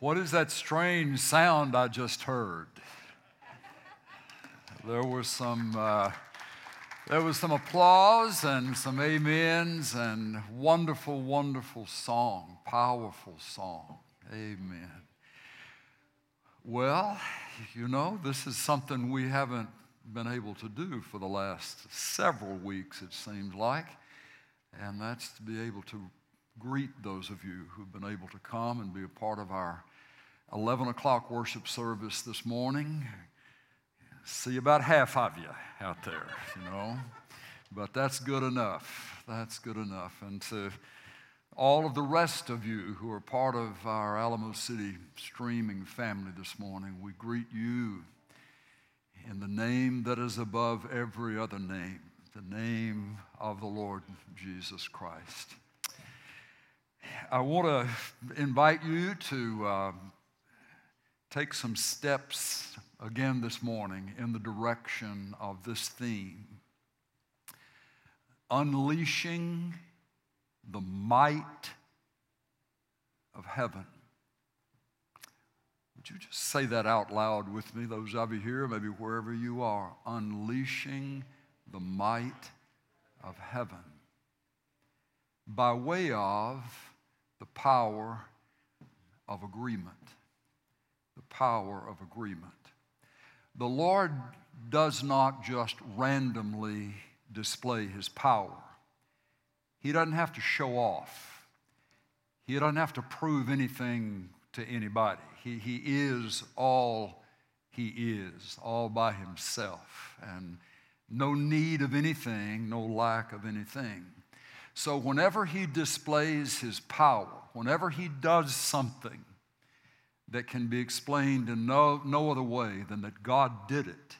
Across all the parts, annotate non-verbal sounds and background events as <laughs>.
What is that strange sound I just heard? There was some, uh, there was some applause and some amens and wonderful, wonderful song, powerful song. Amen. Well, you know, this is something we haven't been able to do for the last several weeks, it seems like, and that's to be able to greet those of you who've been able to come and be a part of our 11 o'clock worship service this morning. See about half of you out there, you know. But that's good enough. That's good enough. And to all of the rest of you who are part of our Alamo City streaming family this morning, we greet you in the name that is above every other name, the name of the Lord Jesus Christ. I want to invite you to. Uh, take some steps again this morning in the direction of this theme unleashing the might of heaven. Would you just say that out loud with me, those of you here, maybe wherever you are? Unleashing the might of heaven by way of the power of agreement the power of agreement. The Lord does not just randomly display his power, he doesn't have to show off, he doesn't have to prove anything to anybody. He, he is all he is, all by himself, and no need of anything, no lack of anything. So, whenever he displays his power, whenever he does something, that can be explained in no, no other way than that God did it.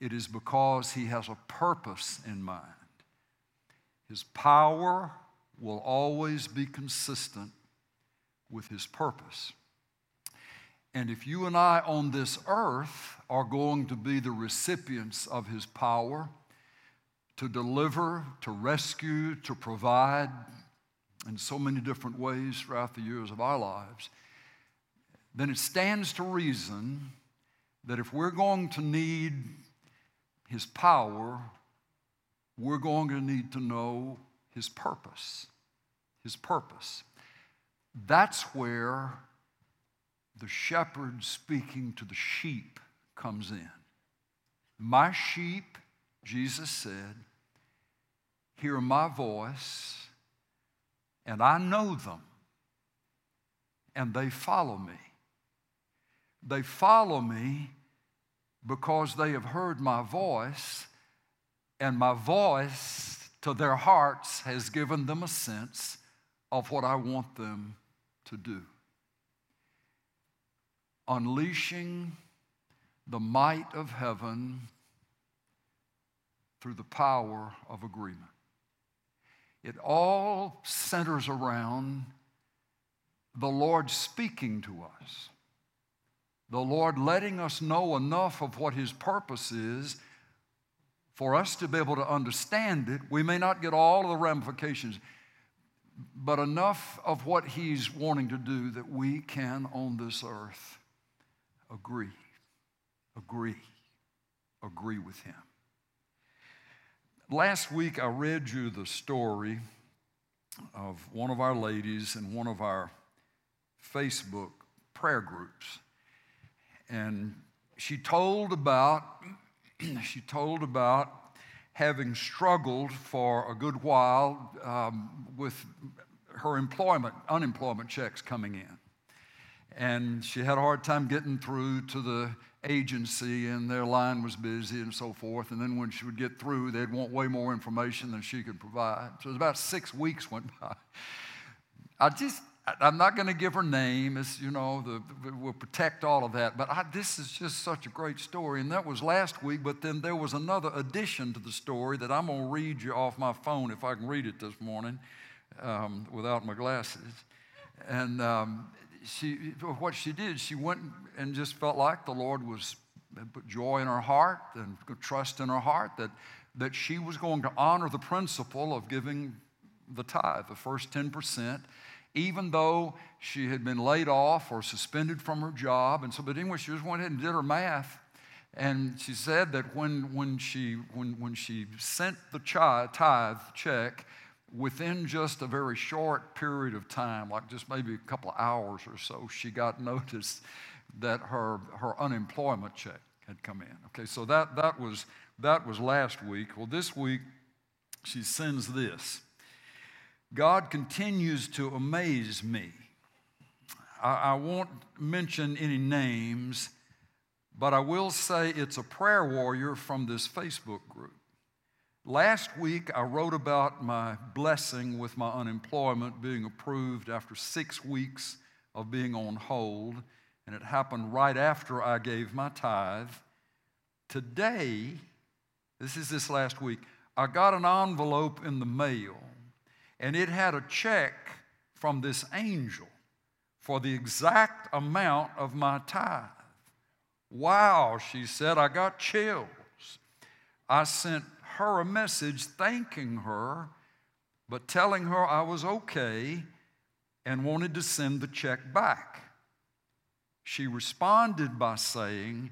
It is because He has a purpose in mind. His power will always be consistent with His purpose. And if you and I on this earth are going to be the recipients of His power to deliver, to rescue, to provide in so many different ways throughout the years of our lives, then it stands to reason that if we're going to need His power, we're going to need to know His purpose. His purpose. That's where the shepherd speaking to the sheep comes in. My sheep, Jesus said, hear my voice, and I know them, and they follow me. They follow me because they have heard my voice, and my voice to their hearts has given them a sense of what I want them to do. Unleashing the might of heaven through the power of agreement. It all centers around the Lord speaking to us the Lord letting us know enough of what His purpose is for us to be able to understand it. We may not get all of the ramifications, but enough of what He's wanting to do that we can on this earth agree, agree, agree with Him. Last week, I read you the story of one of our ladies in one of our Facebook prayer groups. And she told about <clears throat> she told about having struggled for a good while um, with her employment unemployment checks coming in and she had a hard time getting through to the agency and their line was busy and so forth and then when she would get through they'd want way more information than she could provide so it was about six weeks went by i just I'm not going to give her name, as you know, the, we'll protect all of that. But I, this is just such a great story. And that was last week, but then there was another addition to the story that I'm going to read you off my phone if I can read it this morning um, without my glasses. And um, she, what she did, she went and just felt like the Lord was put joy in her heart and trust in her heart that, that she was going to honor the principle of giving the tithe, the first 10% even though she had been laid off or suspended from her job. And so, but anyway, she just went ahead and did her math. And she said that when, when, she, when, when she sent the tithe check, within just a very short period of time, like just maybe a couple of hours or so, she got <laughs> notice that her, her unemployment check had come in. Okay, so that, that, was, that was last week. Well, this week, she sends this God continues to amaze me. I, I won't mention any names, but I will say it's a prayer warrior from this Facebook group. Last week, I wrote about my blessing with my unemployment being approved after six weeks of being on hold, and it happened right after I gave my tithe. Today, this is this last week, I got an envelope in the mail, and it had a check from this angel for the exact amount of my tithe. Wow, she said, I got chills. I sent her a message thanking her, but telling her I was okay and wanted to send the check back. She responded by saying,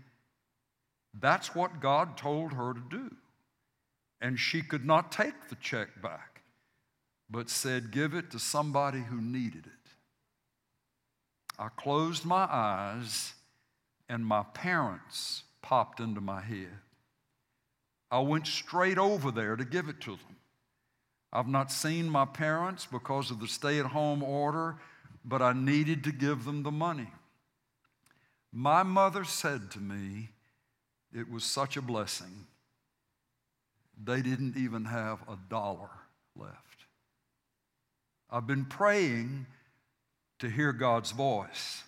That's what God told her to do. And she could not take the check back, but said, Give it to somebody who needed it. I closed my eyes, and my parents popped into my head. I went straight over there to give it to them. I've not seen my parents because of the stay at home order, but I needed to give them the money. My mother said to me, it was such a blessing. They didn't even have a dollar left. I've been praying to hear God's voice,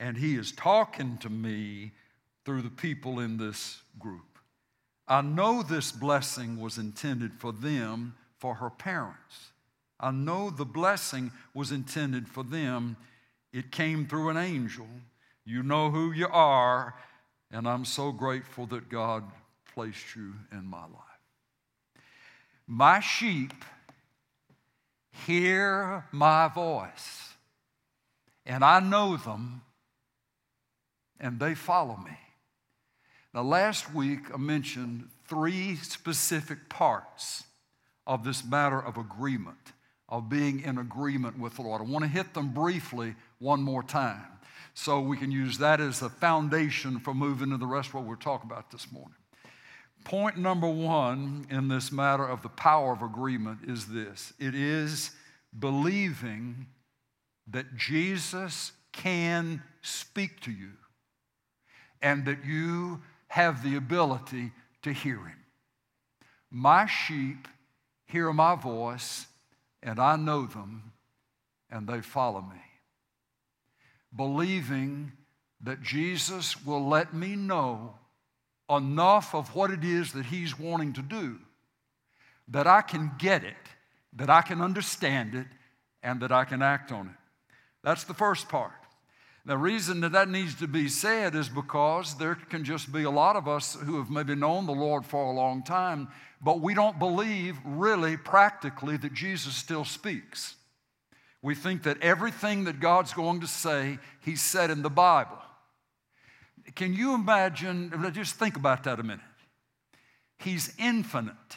and He is talking to me through the people in this group. I know this blessing was intended for them, for her parents. I know the blessing was intended for them. It came through an angel. You know who you are, and I'm so grateful that God placed you in my life. My sheep hear my voice, and I know them, and they follow me. Now, last week I mentioned three specific parts of this matter of agreement, of being in agreement with the Lord. I want to hit them briefly one more time so we can use that as a foundation for moving to the rest of what we're talking about this morning. Point number one in this matter of the power of agreement is this it is believing that Jesus can speak to you and that you have the ability to hear him. My sheep hear my voice, and I know them, and they follow me. Believing that Jesus will let me know enough of what it is that he's wanting to do that I can get it, that I can understand it, and that I can act on it. That's the first part. The reason that that needs to be said is because there can just be a lot of us who have maybe known the Lord for a long time, but we don't believe really practically that Jesus still speaks. We think that everything that God's going to say, He said in the Bible. Can you imagine? Just think about that a minute. He's infinite.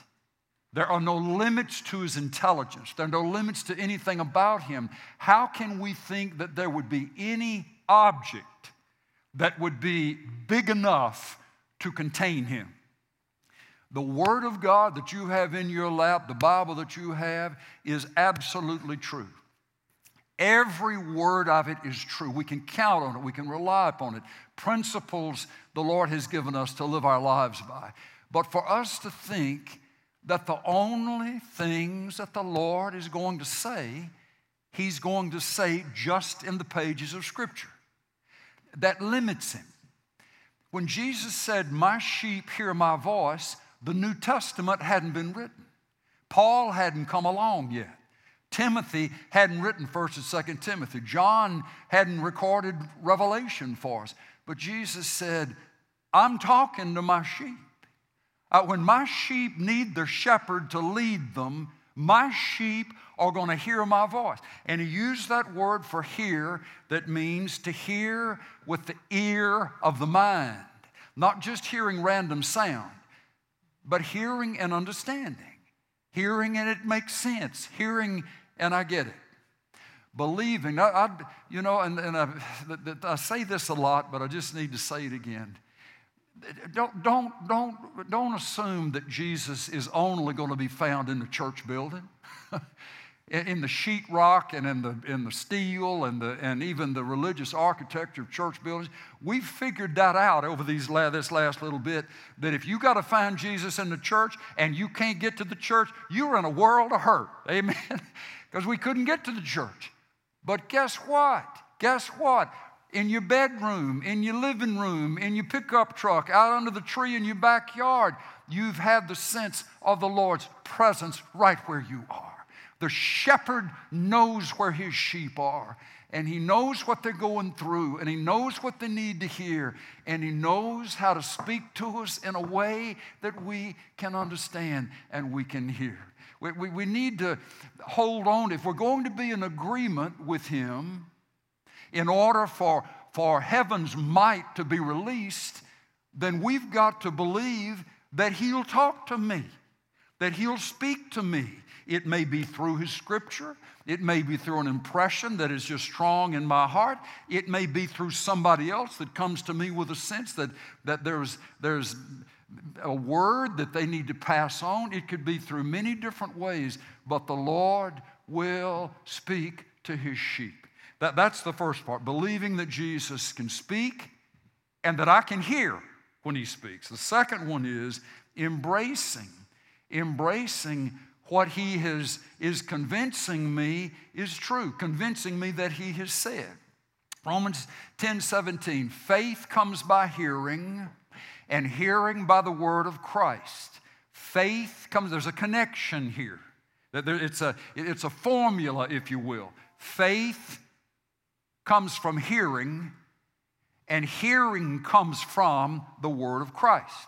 There are no limits to his intelligence. There are no limits to anything about him. How can we think that there would be any object that would be big enough to contain him. The Word of God that you have in your lap, the Bible that you have, is absolutely true. Every word of it is true. We can count on it, we can rely upon it. Principles the Lord has given us to live our lives by. But for us to think that the only things that the Lord is going to say, He's going to say just in the pages of Scripture that limits him. When Jesus said, My sheep hear my voice, the New Testament hadn't been written. Paul hadn't come along yet. Timothy hadn't written 1st and 2nd Timothy. John hadn't recorded Revelation for us. But Jesus said, I'm talking to my sheep. Uh, when my sheep need their shepherd to lead them, My sheep are going to hear my voice. And he used that word for hear that means to hear with the ear of the mind, not just hearing random sound, but hearing and understanding. Hearing and it makes sense. Hearing and I get it. Believing, I, I you know, and, and I, I say this a lot, but I just need to say it again don't, don't, don't, don't assume that Jesus is only going to be found in the church building. <laughs> in the sheetrock and in the, in the steel and, the, and even the religious architecture of church buildings. We've figured that out over these, this last little bit that if you got to find Jesus in the church and you can't get to the church, you're in a world of hurt. <laughs> Amen? Because we couldn't get to the church. But guess what? Guess what? In your bedroom, in your living room, in your pickup truck, out under the tree in your backyard. You've had the sense of the Lord's presence right where you are. The shepherd knows where his sheep are, and he knows what they're going through, and he knows what they need to hear, and he knows how to speak to us in a way that we can understand and we can hear. We, we, we need to hold on. If we're going to be in agreement with him, in order for, for heaven's might to be released, then we've got to believe that He'll talk to me, that He'll speak to me. It may be through His scripture, it may be through an impression that is just strong in my heart, it may be through somebody else that comes to me with a sense that, that there's, there's a word that they need to pass on. It could be through many different ways, but the Lord will speak to His sheep. That, that's the first part, believing that Jesus can speak and that I can hear when he speaks. The second one is embracing, embracing what he has, is convincing me is true, convincing me that he has said. Romans 10 17, faith comes by hearing, and hearing by the word of Christ. Faith comes, there's a connection here. It's a, it's a formula, if you will. Faith comes from hearing, and hearing comes from the Word of Christ.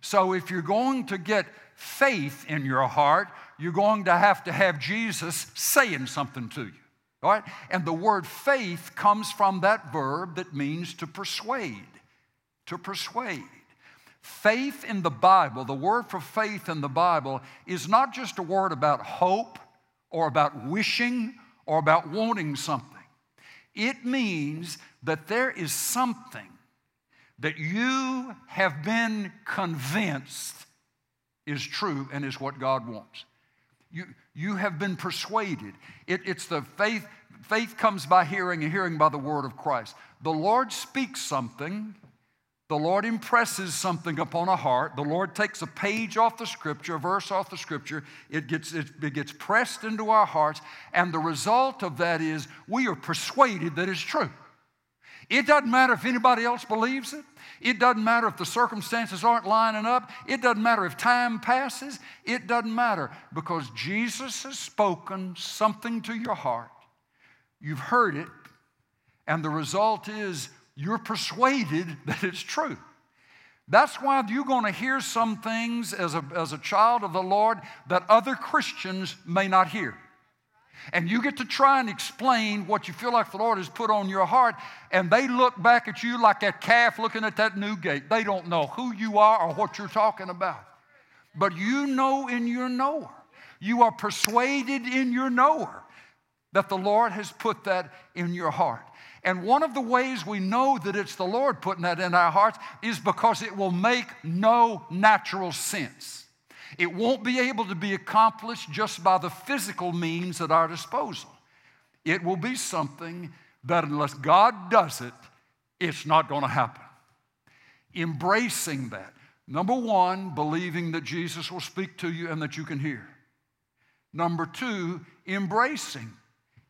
So if you're going to get faith in your heart, you're going to have to have Jesus saying something to you. All right? And the word faith comes from that verb that means to persuade. To persuade. Faith in the Bible, the word for faith in the Bible, is not just a word about hope or about wishing or about wanting something. It means that there is something that you have been convinced is true and is what God wants. You, you have been persuaded. It, it's the faith, faith comes by hearing and hearing by the word of Christ. The Lord speaks something the Lord impresses something upon a heart. The Lord takes a page off the scripture, a verse off the scripture. It gets, it, it gets pressed into our hearts. And the result of that is we are persuaded that it's true. It doesn't matter if anybody else believes it. It doesn't matter if the circumstances aren't lining up. It doesn't matter if time passes. It doesn't matter because Jesus has spoken something to your heart. You've heard it. And the result is you're persuaded <laughs> that it's true. That's why you're going to hear some things as a, as a child of the Lord that other Christians may not hear. And you get to try and explain what you feel like the Lord has put on your heart, and they look back at you like that calf looking at that new gate. They don't know who you are or what you're talking about. But you know in your knower, you are persuaded in your knower that the Lord has put that in your heart. And one of the ways we know that it's the Lord putting that in our hearts is because it will make no natural sense. It won't be able to be accomplished just by the physical means at our disposal. It will be something that, unless God does it, it's not going to happen. Embracing that. Number one, believing that Jesus will speak to you and that you can hear. Number two, embracing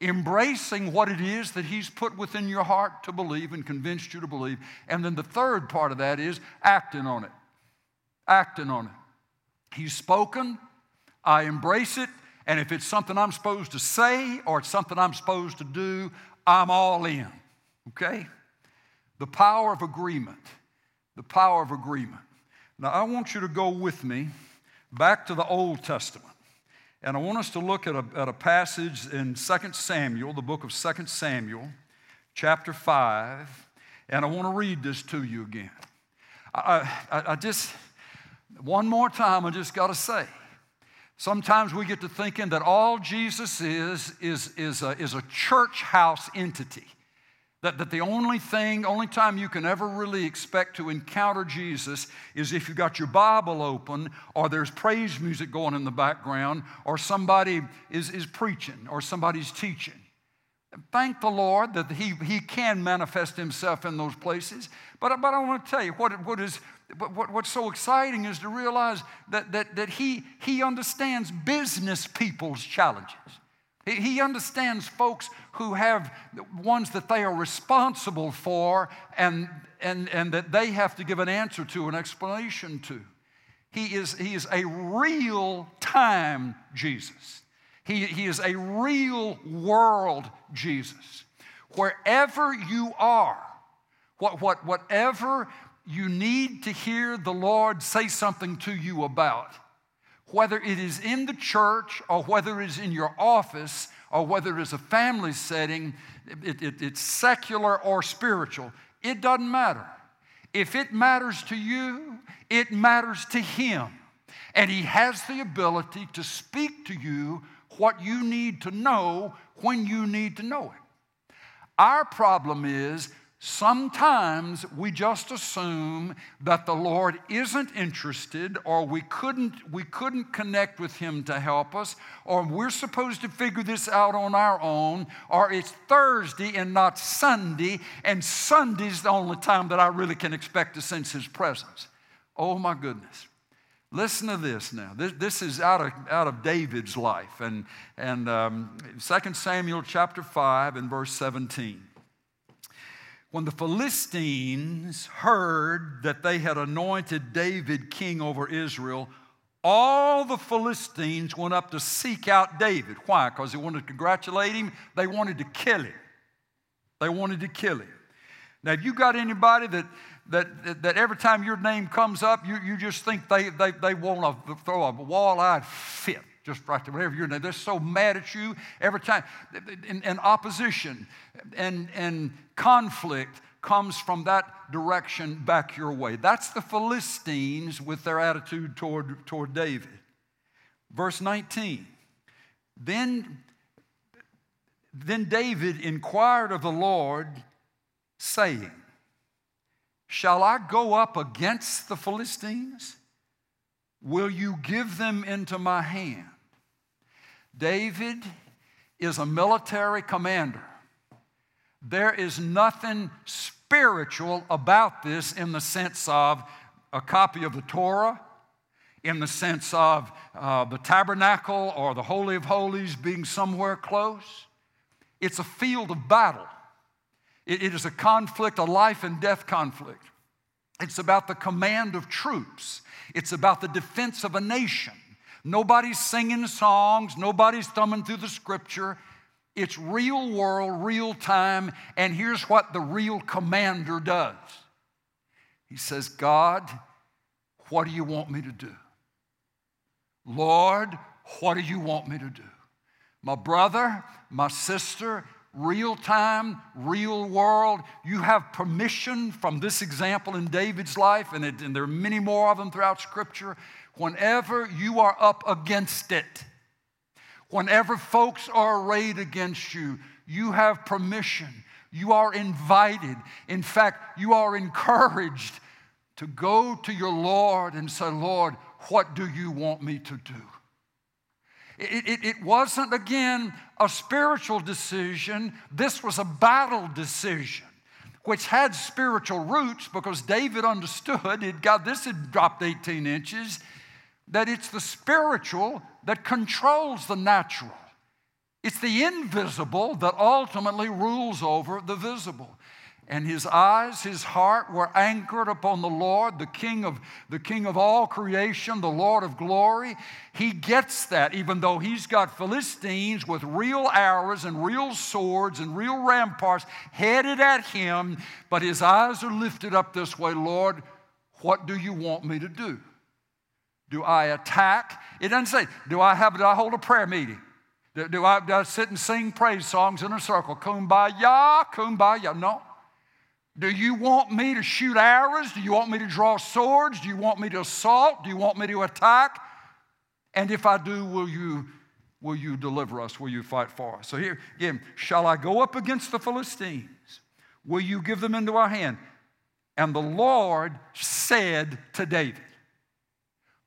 embracing what it is that He's put within your heart to believe and convinced you to believe. And then the third part of that is acting on it. Acting on it. He's spoken, I embrace it, and if it's something I'm supposed to say or it's something I'm supposed to do, I'm all in. Okay? The power of agreement. The power of agreement. Now, I want you to go with me back to the Old Testament. And I want us to look at a, at a passage in 2 Samuel, the book of 2 Samuel, chapter 5. And I want to read this to you again. I, I, I just, one more time, I just got to say, sometimes we get to thinking that all Jesus is, is, is, a, is a church house entity. That, that the only thing, only time you can ever really expect to encounter Jesus is if you've got your Bible open or there's praise music going in the background or somebody is, is preaching or somebody's teaching. Thank the Lord that he, he can manifest himself in those places. But, but I want to tell you what, what is what, what's so exciting is to realize that, that, that he, he understands business people's challenges. He, understands folks who have ones that they are responsible for and, and, and that they have to give an answer to, an explanation to. He is, he is a real time Jesus. He, he is a real world Jesus. Wherever you are, what, what, whatever you need to hear the Lord say something to you about, whether it is in the church or whether it is in your office or whether it is a family setting, it, it, it's secular or spiritual, it doesn't matter. If it matters to you, it matters to Him. And He has the ability to speak to you what you need to know when you need to know it. Our problem is sometimes we just assume that the Lord isn't interested or we couldn't, we couldn't connect with Him to help us or we're supposed to figure this out on our own or it's Thursday and not Sunday and Sunday's the only time that I really can expect to sense His presence. Oh my goodness. Listen to this now. This, this is out of, out of David's life. And, and um, 2 Samuel chapter 5 and verse 17. When the Philistines heard that they had anointed David king over Israel, all the Philistines went up to seek out David. Why? Because they wanted to congratulate him, they wanted to kill him. They wanted to kill him. Now, if you got anybody that that, that every time your name comes up, you, you just think they, they, they want to throw a wall-eyed fit just right there, whatever your name. They're so mad at you every time. And, and opposition and, and conflict comes from that direction back your way. That's the Philistines with their attitude toward, toward David. Verse 19. Then, then David inquired of the Lord, saying, Shall I go up against the Philistines? Will you give them into my hand? David is a military commander. There is nothing spiritual about this in the sense of a copy of the Torah, in the sense of uh, the tabernacle or the Holy of Holies being somewhere close. It's a field of battle. It, it is a conflict, a life and death conflict. It's about the command of troops, it's about the defense of a nation. Nobody's singing songs, nobody's thumbing through the scripture. It's real world, real time, and here's what the real commander does. He says, God, what do you want me to do? Lord, what do you want me to do? My brother, my sister, real time, real world. You have permission from this example in David's life, and, it, and there are many more of them throughout Scripture. Whenever you are up against it, whenever folks are arrayed against you, you have permission. You are invited. In fact, you are encouraged to go to your Lord and say, Lord, what do you want me to do? It, it, it, wasn't, again, a spiritual decision. This was a battle decision, which had spiritual roots because David understood, it got, this had dropped 18 inches, that it's the spiritual that controls the natural. It's the invisible that ultimately rules over the visible and his eyes, his heart were anchored upon the Lord, the King of the King of all creation, the Lord of glory. He gets that, even though he's got Philistines with real arrows and real swords and real ramparts headed at him, but his eyes are lifted up this way, Lord, what do you want me to do? Do I attack? It doesn't say, do I have do I hold a prayer meeting? Do, do, I, do I sit and sing praise songs in a circle? Kumbaya, kumbaya. No. Do you want me to shoot arrows? Do you want me to draw swords? Do you want me to assault? Do you want me to attack? And if I do, will you, will you deliver us? Will you fight for us? So here again, shall I go up against the Philistines? Will you give them into our hand? And the Lord said to David,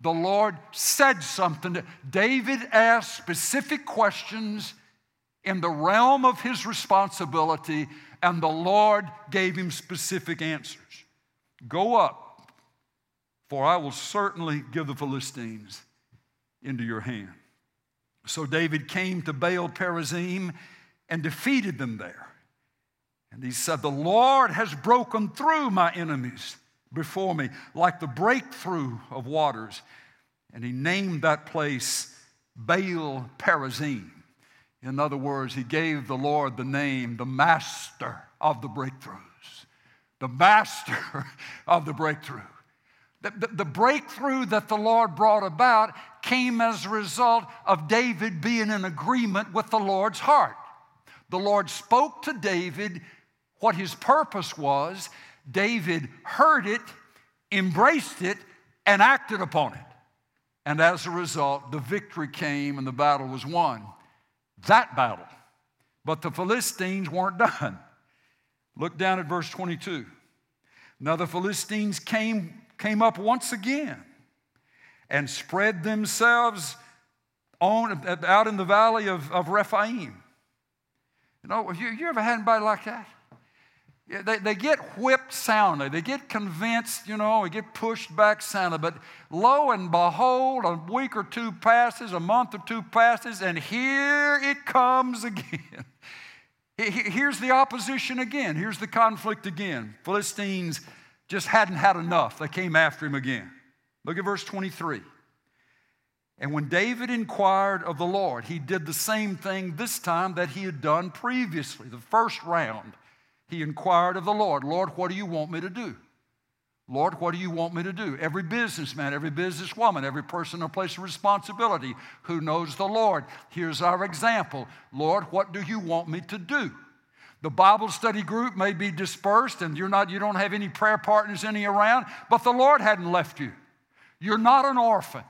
the Lord said something. David asked specific questions in the realm of his responsibility, and the Lord gave him specific answers. Go up, for I will certainly give the Philistines into your hand. So David came to Baal Perazim and defeated them there. And he said, The Lord has broken through my enemies before me, like the breakthrough of waters. And he named that place Baal Perazim. In other words, he gave the Lord the name, the master of the breakthroughs. The master <laughs> of the breakthrough. The, the, the, breakthrough that the Lord brought about came as a result of David being in agreement with the Lord's heart. The Lord spoke to David what his purpose was. David heard it, embraced it, and acted upon it. And as a result, the victory came and the battle was won. That battle. But the Philistines weren't <laughs> done. Look down at verse 22. Now the Philistines came, came up once again and spread themselves on, out in the valley of, of Rephaim. You know, you, you ever had anybody like that? They, they get whipped soundly. They get convinced, you know, they get pushed back soundly. But lo and behold, a week or two passes, a month or two passes, and here it comes <laughs> again. Here's the opposition again. Here's the conflict again. Philistines just hadn't had enough. They came after him again. Look at verse 23. And when David inquired of the Lord, he did the same thing this time that he had done previously, the first round he inquired of the Lord, Lord, what do you want me to do? Lord, what do you want me to do? Every businessman, every businesswoman, every person in a place of responsibility who knows the Lord, here's our example. Lord, what do you want me to do? The Bible study group may be dispersed and you're not, you don't have any prayer partners any around, but the Lord hadn't left you. You're not an orphan.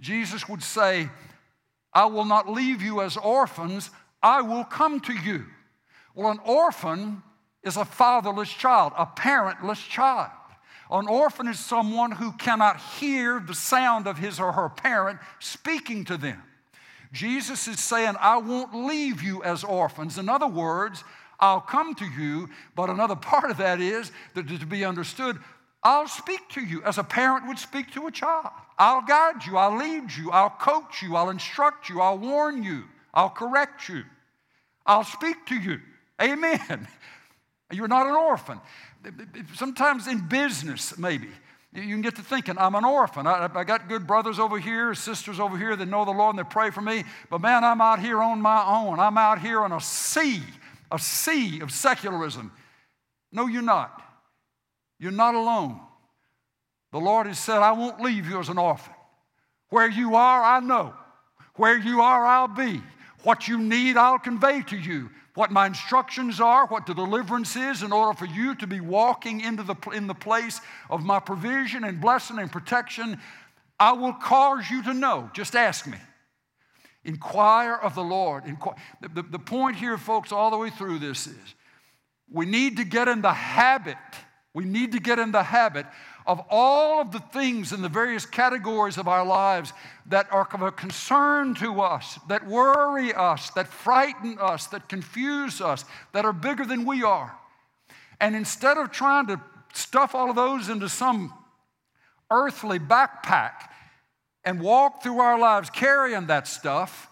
Jesus would say, I will not leave you as orphans, I will come to you. Well, an orphan is a fatherless child, a parentless child. An orphan is someone who cannot hear the sound of his or her parent speaking to them. Jesus is saying, I won't leave you as orphans. In other words, I'll come to you, but another <laughs> part of that is that to be understood, I'll speak to you as a parent would speak to a child. I'll guide you, I'll lead you, I'll coach you, I'll instruct you, I'll warn you, I'll correct you, I'll speak to you. Amen. <laughs> You're not an orphan. Sometimes in business, maybe, you can get to thinking, I'm an orphan. I, I, got good brothers over here, sisters over here that know the Lord and they pray for me. But man, I'm out here on my own. I'm out here on a sea, a sea of secularism. No, you're not. You're not alone. The Lord has said, I won't leave you as an orphan. Where you are, I know. Where you are, I'll be. What you need, I'll convey to you what my instructions are, what the deliverance is, in order for you to be walking into the, in the place of my provision and blessing and protection, I will cause you to know. Just ask me. Inquire of the Lord. Inquire. The, the, the point here, folks, all the way through this is we need to get in the habit, we need to get in the habit of all of the things in the various categories of our lives that are of a concern to us, that worry us, that frighten us, that confuse us, that are bigger than we are. And instead of trying to stuff all of those into some earthly backpack and walk through our lives carrying that stuff,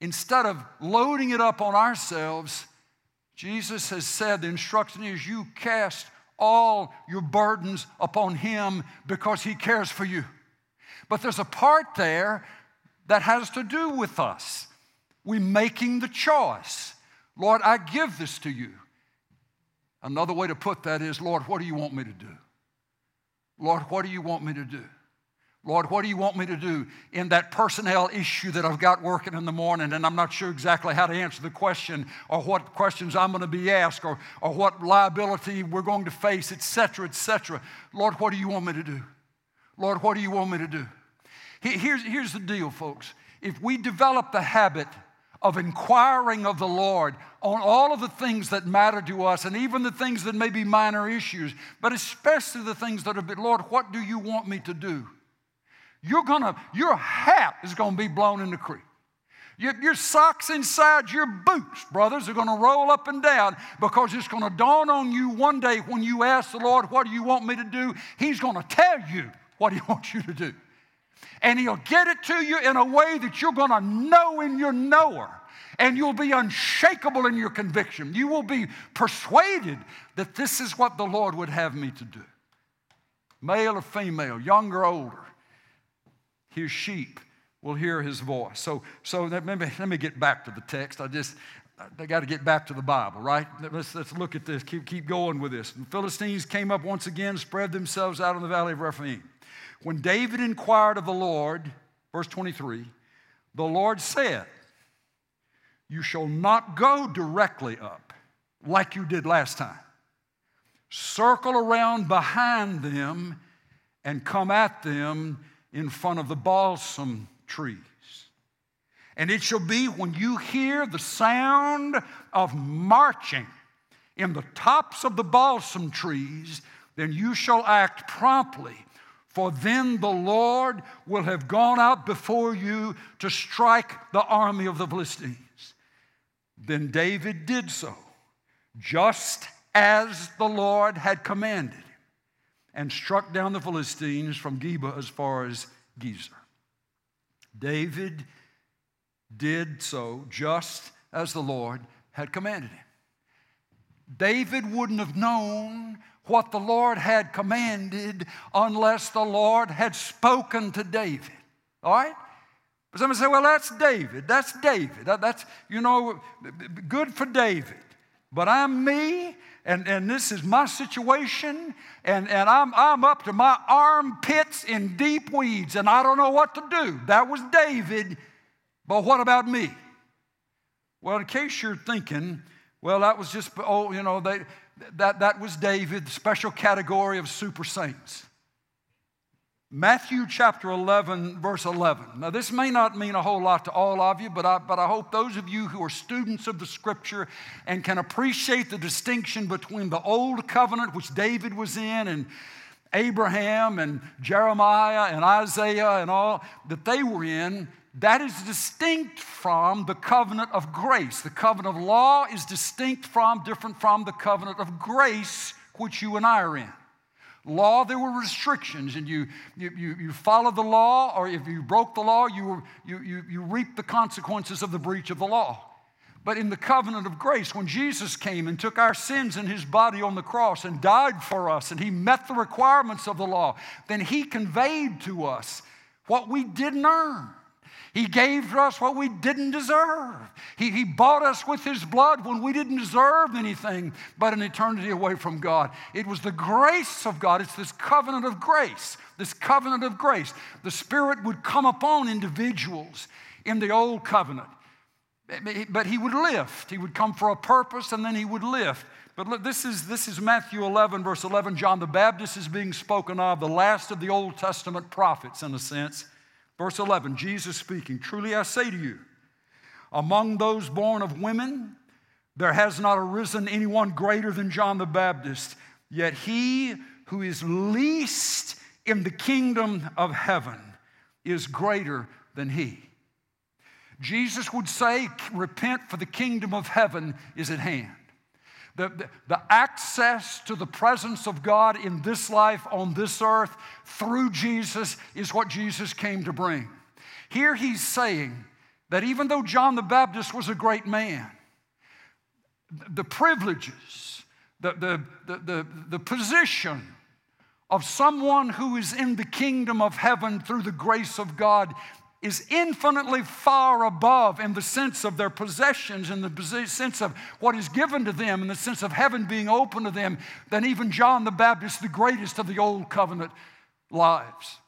instead of loading it up on ourselves, Jesus has said the instruction is you cast all your burdens upon Him because He cares for you. But there's a part there that has to do with us. We're making the choice. Lord, I give this to you. Another way to put that is, Lord, what do you want me to do? Lord, what do you want me to do? Lord, what do you want me to do in that personnel issue that I've got working in the morning and I'm not sure exactly how to answer the question or what questions I'm going to be asked or, or what liability we're going to face, etc., etc. Lord, what do you want me to do? Lord, what do you want me to do? Here's, here's the deal, folks. If we develop the habit of inquiring of the Lord on all of the things that matter to us and even the things that may be minor issues, but especially the things that are, Lord, what do you want me to do? You're gonna, your hat is gonna be blown in the creek. Your, your, socks inside your boots, brothers, are to roll up and down because it's to dawn on you one day when you ask the Lord, What do you want me to do? He's to tell you what He <laughs> wants you to do. And He'll get it to you in a way that you're to know in your knower. And you'll be unshakable in your conviction. You will be persuaded that this is what the Lord would have me to do. Male or female, young or older his sheep will hear his voice. So, so let, me, let me get back to the text. I just, they got to get back to the Bible, right? Let's, let's look at this. Keep, keep going with this. The Philistines came up once again, spread themselves out in the valley of Rephaim. When David inquired of the Lord, verse 23, the Lord said, You shall not go directly up like you did last time. Circle around behind them and come at them in front of the balsam trees. And it shall be when you hear the sound of marching in the tops of the balsam trees, then you shall act promptly. For then the Lord will have gone out before you to strike the army of the Philistines. Then David did so, just as the Lord had commanded and struck down the Philistines from Geba as far as Gezer. David did so just as the Lord had commanded him. David wouldn't have known what the Lord had commanded unless the Lord had spoken to David. All right? But somebody say, well, that's David. That's David. That's, you know, good for David. But I'm me, and, and this is my situation, and, and I'm, I'm up to my armpits in deep weeds, and I don't know what to do. That was David, but what about me? Well, in case you're thinking, well, that was just, oh, you know, they, that, that was David, special category of super saints. Matthew chapter 11, verse 11. Now, this may not mean a whole lot to all of you, but I, but I hope those of you who are students of the scripture and can appreciate the distinction between the old covenant, which David was in, and Abraham and Jeremiah and Isaiah and all that they were in, that is distinct from the covenant of grace. The covenant of law is distinct from, different from the covenant of grace, which you and I are in. Law, there were restrictions, and you, you, you, you followed the law, or if you broke the law, you, you, you, you reaped the consequences of the breach of the law. But in the covenant of grace, when Jesus came and took our sins in his body on the cross and died for us, and he met the requirements of the law, then he conveyed to us what we didn't earn. He gave us what we didn't deserve. He, he bought us with His blood when we didn't deserve anything but an eternity away from God. It was the grace of God. It's this covenant of grace, this covenant of grace. The Spirit would come upon individuals in the old covenant, but He would lift. He would come for a purpose and then He would lift. But look, this is, this is Matthew 11, verse 11. John the Baptist is being spoken of, the last of the Old Testament prophets, in a sense. Verse 11, Jesus speaking, Truly I say to you, among those born of women, there has not arisen anyone greater than John the Baptist, yet he who is least in the kingdom of heaven is greater than he. Jesus would say, Repent, for the kingdom of heaven is at hand. The, the, access to the presence of God in this life on this earth through Jesus is what Jesus came to bring. Here he's saying that even though John the Baptist was a great man, the privileges, the, the, the, the, the position of someone who is in the kingdom of heaven through the grace of God is infinitely far above in the sense of their possessions, in the sense of what is given to them, in the sense of heaven being open to them, than even John the Baptist, the greatest of the old covenant lives.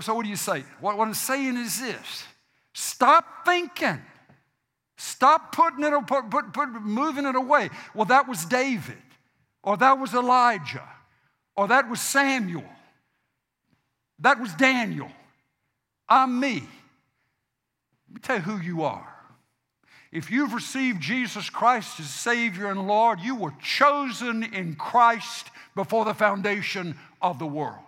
So, what do you say? What, I'm saying is this stop thinking. Stop putting it, put, put, put, moving it away. Well, that was David, or that was Elijah, or that was Samuel, that was Daniel. I'm me. Let me tell you who you are. If you've received Jesus Christ as Savior and Lord, you were chosen in Christ before the foundation of the world.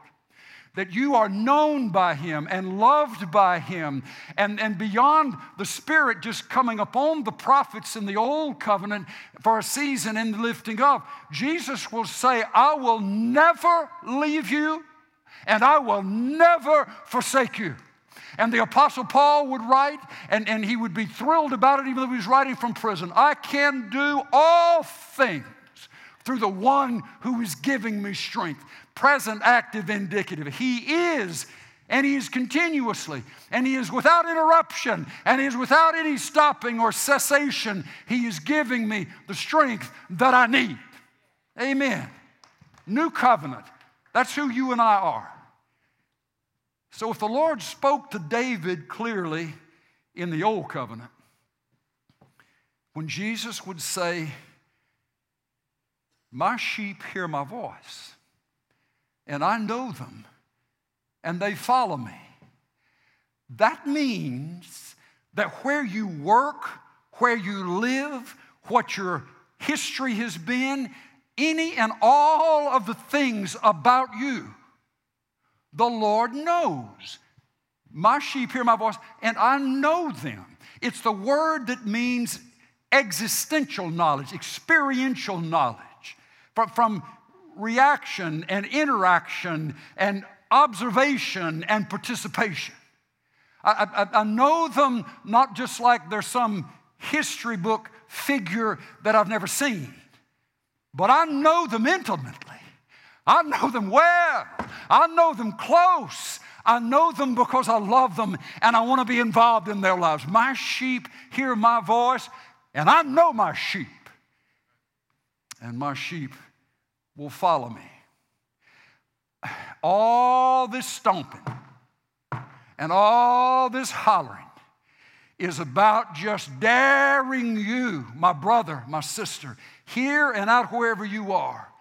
That you are known by Him and loved by Him, and, and beyond the Spirit just coming upon the prophets in the Old Covenant for a season the lifting up, Jesus will say, I will never leave you and I will never forsake you. And the Apostle Paul would write, and, and he would be thrilled about it even though he was writing from prison. I can do all things through the one who is giving me strength. Present, active, indicative. He is, and He is continuously, and He is without interruption, and He is without any stopping or cessation. He is giving me the strength that I need. Amen. New covenant. That's who you and I are. So if the Lord spoke to David clearly in the Old Covenant, when Jesus would say, My sheep hear my voice, and I know them, and they follow me. That means that where you work, where you live, what your history has been, any and all of the things about you the Lord knows. My sheep hear my voice, and I know them. It's the word that means existential knowledge, experiential knowledge, from, from reaction and interaction and observation and participation. I, I, I, know them not just like they're some history book figure that I've never seen, but I know them intimately. I know them well. I know them close. I know them because I love them and I want to be involved in their lives. My sheep hear my voice, and I know my sheep. And my sheep will follow me. All this stomping and all this hollering is about just daring you, my brother, my sister, here and out wherever you are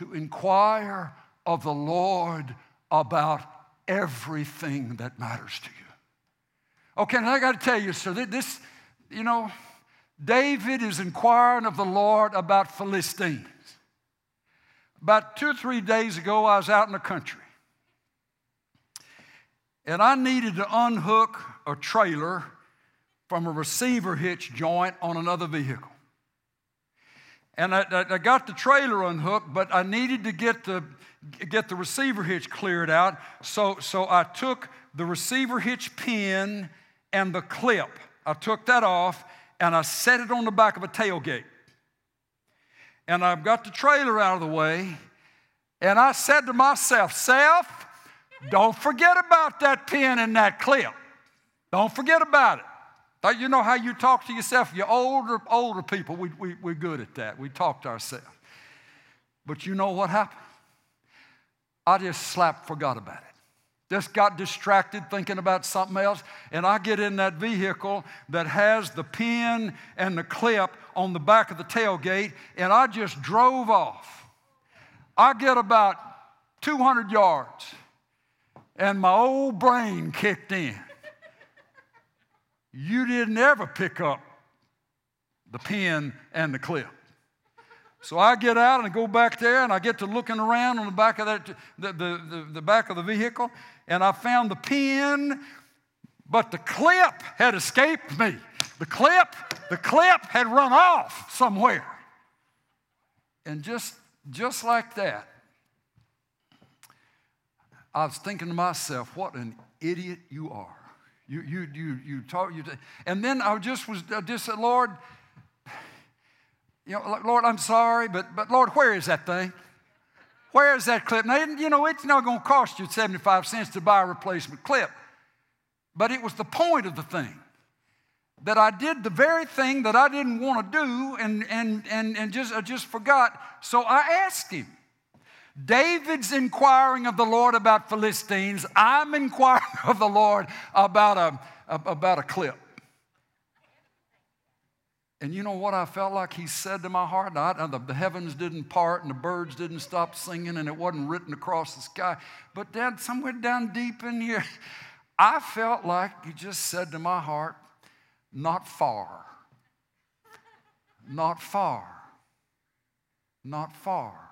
to inquire of the Lord about everything that matters to you. Okay, now I got to tell you, so this, you know, David is inquiring of the Lord about Philistines. About two or three days ago, I was out in the country. And I needed to unhook a trailer from a receiver hitch joint on another vehicle. And I, I got the trailer unhooked, but I needed to get the, get the receiver hitch cleared out. So, so I took the receiver hitch pin and the clip. I took that off and I set it on the back of a tailgate. And I've got the trailer out of the way. And I said to myself, Self, don't forget about that pin and that clip. Don't forget about it. You know how you talk to yourself? You older, older people, we, we, we're good at that. We talk to ourselves. But you know what happened? I just slapped, forgot about it. Just got distracted thinking about something else. And I get in that vehicle that has the pin and the clip on the back of the tailgate, and I just drove off. I get about 200 yards, and my old brain kicked in you didn't ever pick up the pin and the clip. So I get out and go back there and I get to looking around on the back of that, the, the, the, the back of the vehicle, and I found the pin, but the clip had escaped me. The clip, the clip had run off somewhere. And just, just like that, I was thinking to myself, what an idiot you are. You, you, you, you talk, you, and then I just was, I just said, Lord, you know, Lord, I'm sorry, but, but Lord, where is that thing? Where is that clip? Now, you know, it's not going to cost you 75 cents to buy a replacement clip. But it was the point of the thing that I did the very thing that I didn't want to do and, and, and, and just, I just forgot. So I asked him. David's inquiring of the Lord about Philistines. I'm inquiring of the Lord about a, about a clip. And you know what I felt like he said to my heart? I, the, the heavens didn't part and the birds didn't stop singing and it wasn't written across the sky. But, Dad, somewhere down deep in here, I felt like he just said to my heart, not far. Not far. Not far.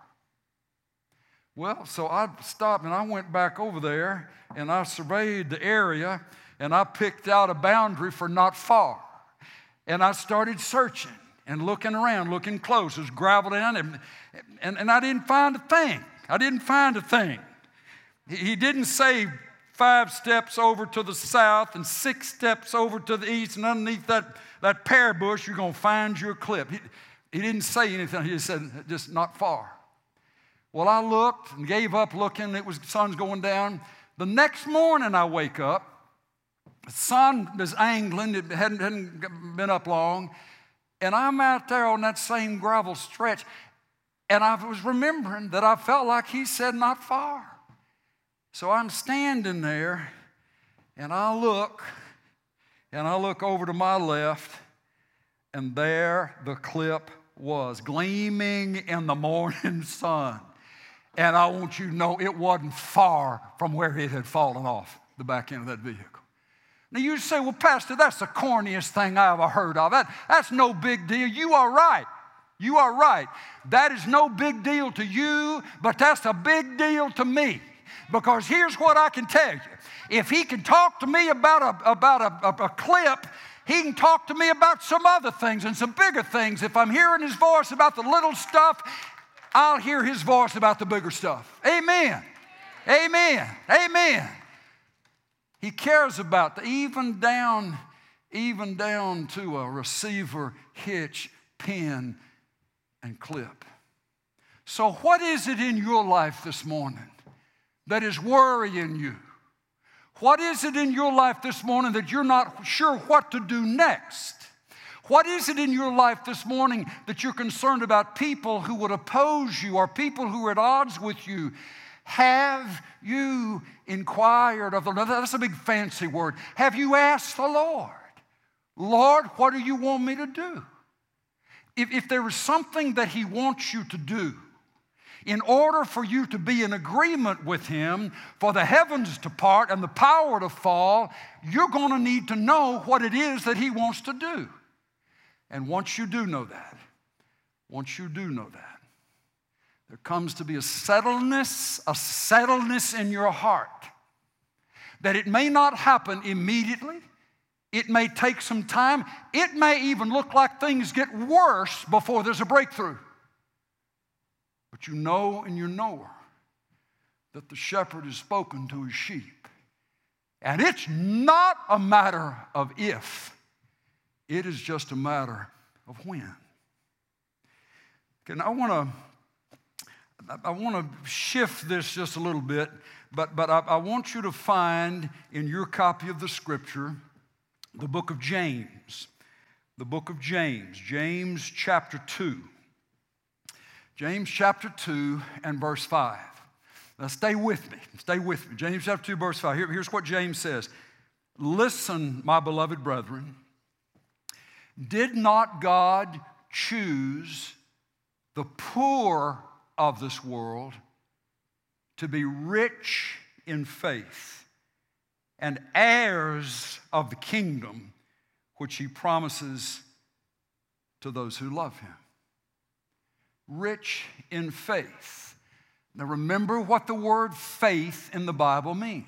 Well, so I stopped and I went back over there and I surveyed the area and I picked out a boundary for not far. And I started searching and looking around, looking close. Was gravel down, and, and, and I didn't find a thing. I didn't find a thing. He, he didn't say five steps over to the south and six steps over to the east, and underneath that, that pear bush, you're going to find your clip. He, he didn't say anything. He just said, just not far. Well, I looked and gave up looking. It was sun's going down. The next morning, I wake up the sun is angling, it hadn't, hadn't been up long, and I'm out there on that same gravel stretch, and I was remembering that I felt like he said, Not far. So I'm standing there, and I look, and I look over to my left, and there the clip was, gleaming in the <laughs> morning sun. And I want you to know it wasn't far from where it had fallen off the back end of that vehicle. Now you say, well, Pastor, that's the corniest thing I ever heard of. That, that's no big deal. You are right. You are right. That is no big deal to you, but that's a big deal to me. Because here's what I can tell you. If he can talk to me about a, about a, a, a clip, he can talk to me about some other things and some bigger things. If I'm hearing his voice about the little stuff, I'll hear his voice about the bigger stuff. Amen. Amen. Amen. He cares about the, even down, even down to a receiver, hitch, pin, and clip. So, what is it in your life this morning that is worrying you? What is it in your life this morning that you're not sure what to do next? What is it in your life this morning that you're concerned about people who would oppose you or people who are at odds with you? Have you inquired of the Lord? That's a big fancy word. Have you asked the Lord, Lord, what do you want me to do? If, if there is something that He wants you to do, in order for you to be in agreement with Him, for the heavens to part and the power to fall, you're going to need to know what it is that He wants to do. And once you do know that, once you do know that, there comes to be a settledness, a settledness in your heart that it may not happen immediately. It may take some time. It may even look like things get worse before there's a breakthrough. But you know and you knower that the shepherd has spoken to his sheep. And it's not a matter of if, it is just a matter of when. Okay, I want to I want to shift this just a little bit, but, but I, I want you to find in your copy of the scripture the book of James. The book of James, James chapter 2. James chapter 2 and verse 5. Now stay with me. Stay with me. James chapter 2, verse 5. Here, here's what James says Listen, my beloved brethren, did not God choose the poor of this world to be rich in faith and heirs of the kingdom which he promises to those who love him. Rich in faith. Now remember what the word faith in the Bible means.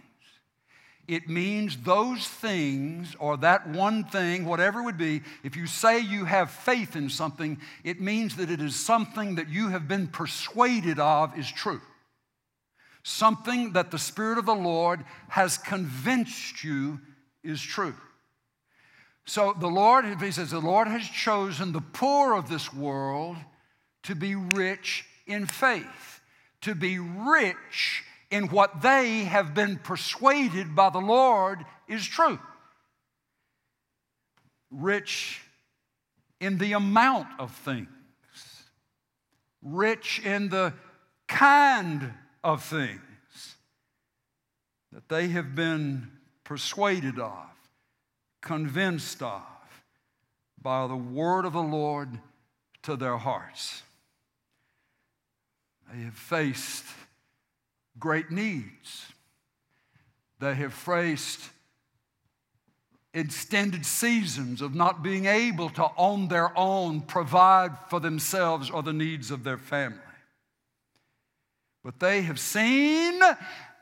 It means those things or that one thing, whatever it would be, if you say you have faith in something, it means that it is something that you have been persuaded of is true. Something that the Spirit of the Lord has convinced you is true. So the Lord, he says, the Lord has chosen the poor of this world to be rich in faith, to be rich in what they have been persuaded by the Lord is true. Rich in the amount of things, rich in the kind of things that they have been persuaded of, convinced of by the word of the Lord to their hearts. They have faced great needs. They have faced extended seasons of not being able to, on their own, provide for themselves or the needs of their family. But they have seen,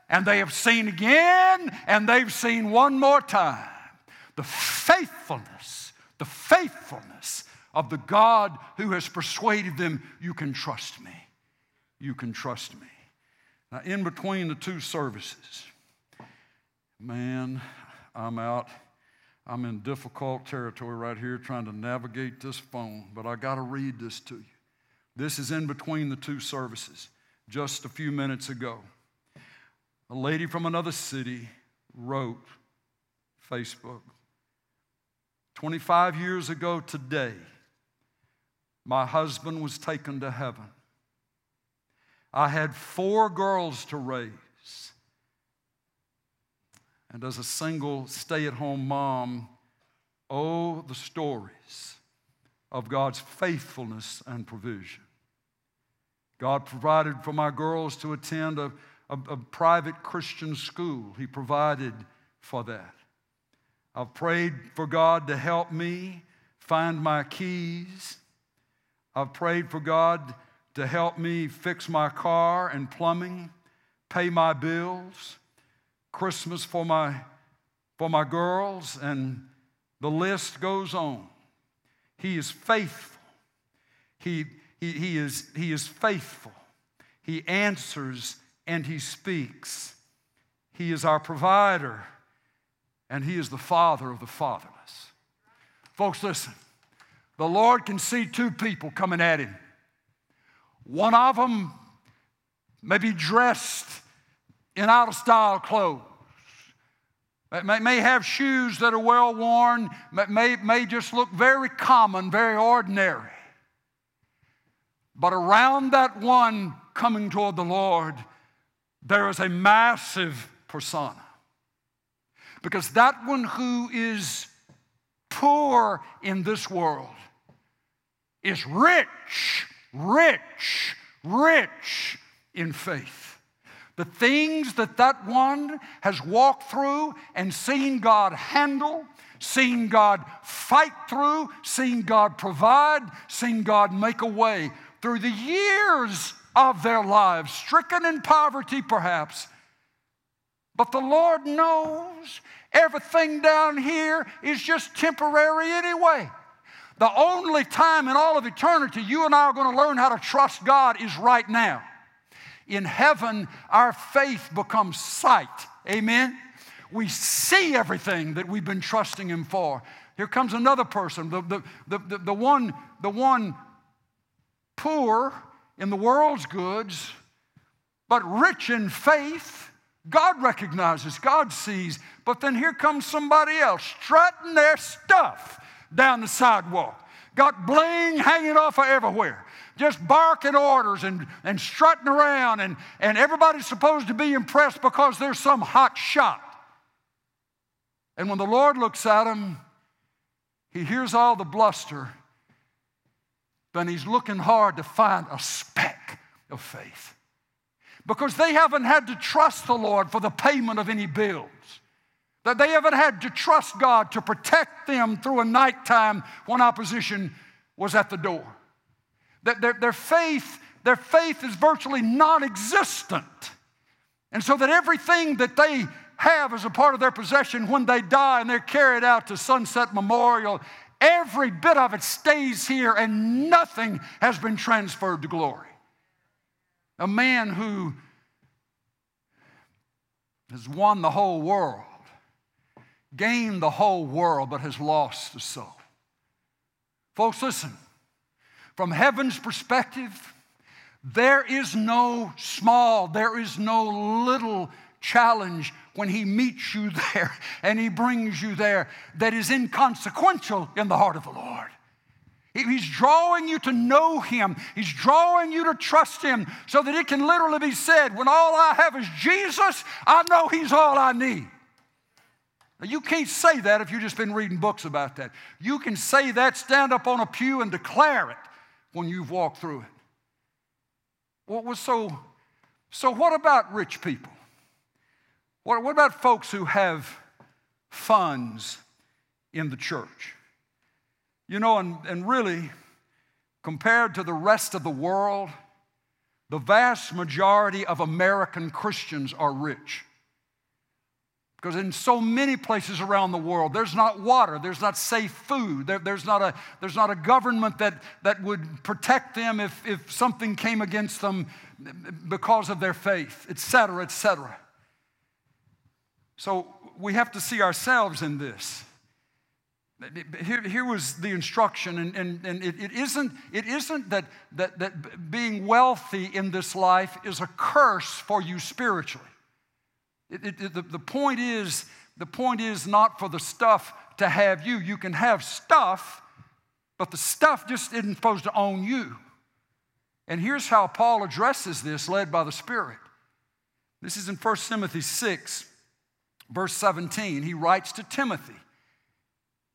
and they have seen again, and they've seen one more time the faithfulness, the faithfulness of the God who has persuaded them, you can trust me. You can trust me. Now, in between the two services, man, I'm out I'm in difficult territory right here trying to navigate this phone, but I got to read this to you. This is in between the two services, just a few minutes ago. A lady from another city wrote, Facebook, 25 years ago today, my husband was taken to heaven. I had four girls to raise. And as a single stay at home mom, oh, the stories of God's faithfulness and provision. God provided for my girls to attend a, a, a, private Christian school. He provided for that. I've prayed for God to help me find my keys. I've prayed for God to help me fix my car and plumbing, pay my bills. Christmas for my, for my girls, and the list goes on. He is faithful. He, he, he, is, he is faithful. He answers and he speaks. He is our provider, and he is the father of the fatherless. Folks, listen. The Lord can see two people coming at him. One of them may be dressed in out of style clothes. May, may have shoes that are well worn, may, may just look very common, very ordinary. But around that one coming toward the Lord, there is a massive persona. Because that one who is poor in this world is rich, rich, rich in faith. The things that that one has walked through and seen God handle, seen God fight through, seen God provide, seen God make a way through the years of their lives, stricken in poverty perhaps. But the Lord knows everything down here is just temporary anyway. The only time in all of eternity you and I are going to learn how to trust God is right now. In heaven, our faith becomes sight. Amen? We see everything that we've been trusting Him for. Here comes another person, the, the, the, the, one, the one poor in the world's goods, but rich in faith. God recognizes, God sees, but then here comes somebody else strutting their stuff down the sidewalk. Got bling hanging off of everywhere just barking orders and, and strutting around, and, and everybody's supposed to be impressed because there's some hot shot. And when the Lord looks at him, he hears all the bluster, but he's looking hard to find a speck of faith. Because they haven't had to trust the Lord for the payment of any bills. That they haven't had to trust God to protect them through a nighttime when opposition was at the door. That their, their faith, their faith is virtually non-existent. And so that everything that they have as a part of their possession when they die and they're carried out to Sunset Memorial, every bit of it stays here and nothing has been transferred to glory. A man who has won the whole world, gained the whole world, but has lost the soul. Folks, listen. From heaven's perspective, there is no small, there is no little challenge when He meets you <laughs> there and He brings you there that is inconsequential in the heart of the Lord. He's drawing you to know Him. He's drawing you to trust Him so that it can literally be said, when all I have is Jesus, I know He's all I need. Now, you can't say that if you've just been reading books about that. You can say that, stand up on a pew, and declare it when you've walked through it. What was so, so what about rich people? What, what about folks who have funds in the church? You know, and, and really, compared to the rest of the world, the vast majority of American Christians are rich. Because in so many places around the world, there's not water, there's not safe food, there, there's, not a, there's not a government that, that would protect them if, if something came against them because of their faith, et cetera, et cetera. So we have to see ourselves in this. Here, here was the instruction, and, and, and it, it, isn't, it isn't that, that, that being wealthy in this life is a curse for you spiritually. It, it, the, the, point is, the point is not for the stuff to have you. You can have stuff, but the stuff just isn't supposed to own you. And here's how Paul addresses this, led by the Spirit. This is in 1 Timothy 6, verse 17. He writes to Timothy,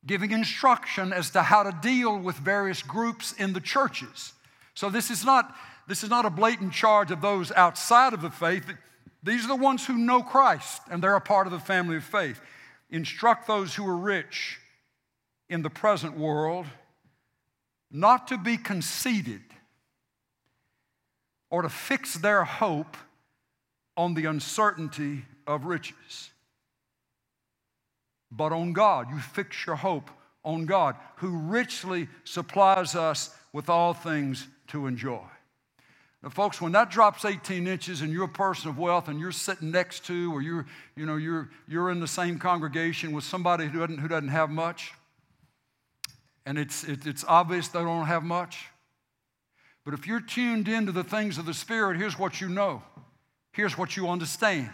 giving instruction as to how to deal with various groups in the churches. So this is not, this is not a blatant charge of those outside of the faith. These are the ones who know Christ and they're a part of the family of faith. Instruct those who are rich in the present world not to be conceited or to fix their hope on the uncertainty of riches, but on God. You fix your hope on God, who richly supplies us with all things to enjoy. Folks, when that drops 18 inches and you're a person of wealth and you're sitting next to or you're, you know, you're, you're in the same congregation with somebody who doesn't, who doesn't have much, and it's, it, it's obvious they don't have much, but if you're tuned into the things of the Spirit, here's what you know. Here's what you understand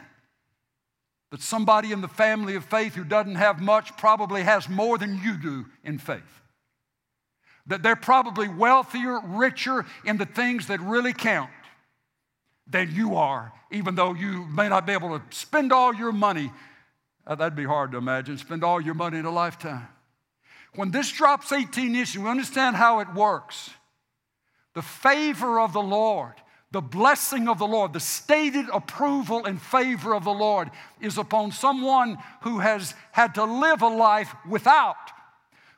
that somebody in the family of faith who doesn't have much probably has more than you do in faith that they're probably wealthier, richer in the things that really count than you are, even though you may not be able to spend all your money. Uh, that'd be hard to imagine, spend all your money in a lifetime. When this drops 18 inches, we understand how it works. The favor of the Lord, the blessing of the Lord, the stated approval and favor of the Lord is upon someone who has had to live a life without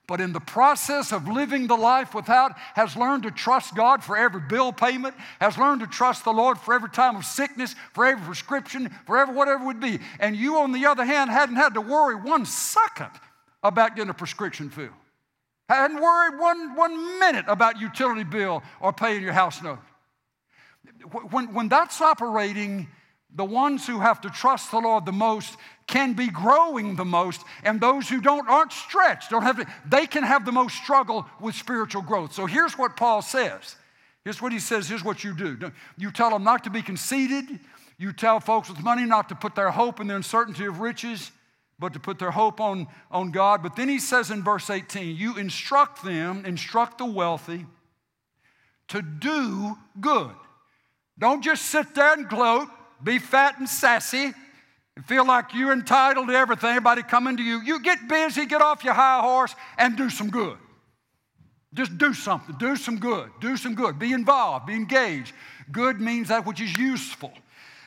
but in the process of living the life without, has learned to trust God for every bill payment, has learned to trust the Lord for every time of sickness, for every prescription, for every whatever would be. And you, on the other hand, hadn't had to worry one second about getting a prescription filled. Hadn't worried one, one minute about utility bill or paying your house note. When, when that's operating, the ones who have to trust the Lord the most can be growing the most, and those who don't aren't stretched, don't have to, they can have the most struggle with spiritual growth. So here's what Paul says. Here's what he says, here's what you do. You tell them not to be conceited. You tell folks with money not to put their hope in the uncertainty of riches, but to put their hope on, on God. But then he says in verse 18, you instruct them, instruct the wealthy to do good. Don't just sit there and gloat be fat and sassy, and feel like you're entitled to everything, everybody coming to you. You get busy, get off your high horse, and do some good. Just do something, do some good, do some good. Be involved, be engaged. Good means that which is useful,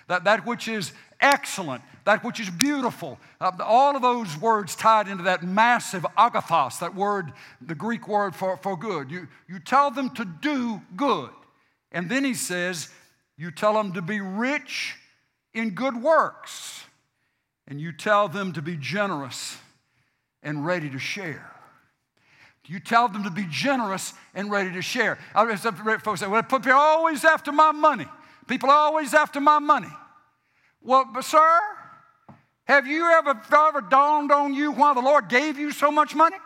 that, that which is excellent, that which is beautiful. Uh, all of those words tied into that massive agathos, that word, the Greek word for, for good. You, you tell them to do good. And then he says, you tell them to be rich in good works, and you tell them to be generous and ready to share. You tell them to be generous and ready to share. I folks say, well, people are always after my money. People are always after my money. Well, but sir, have you ever, ever dawned on you why the Lord gave you so much money?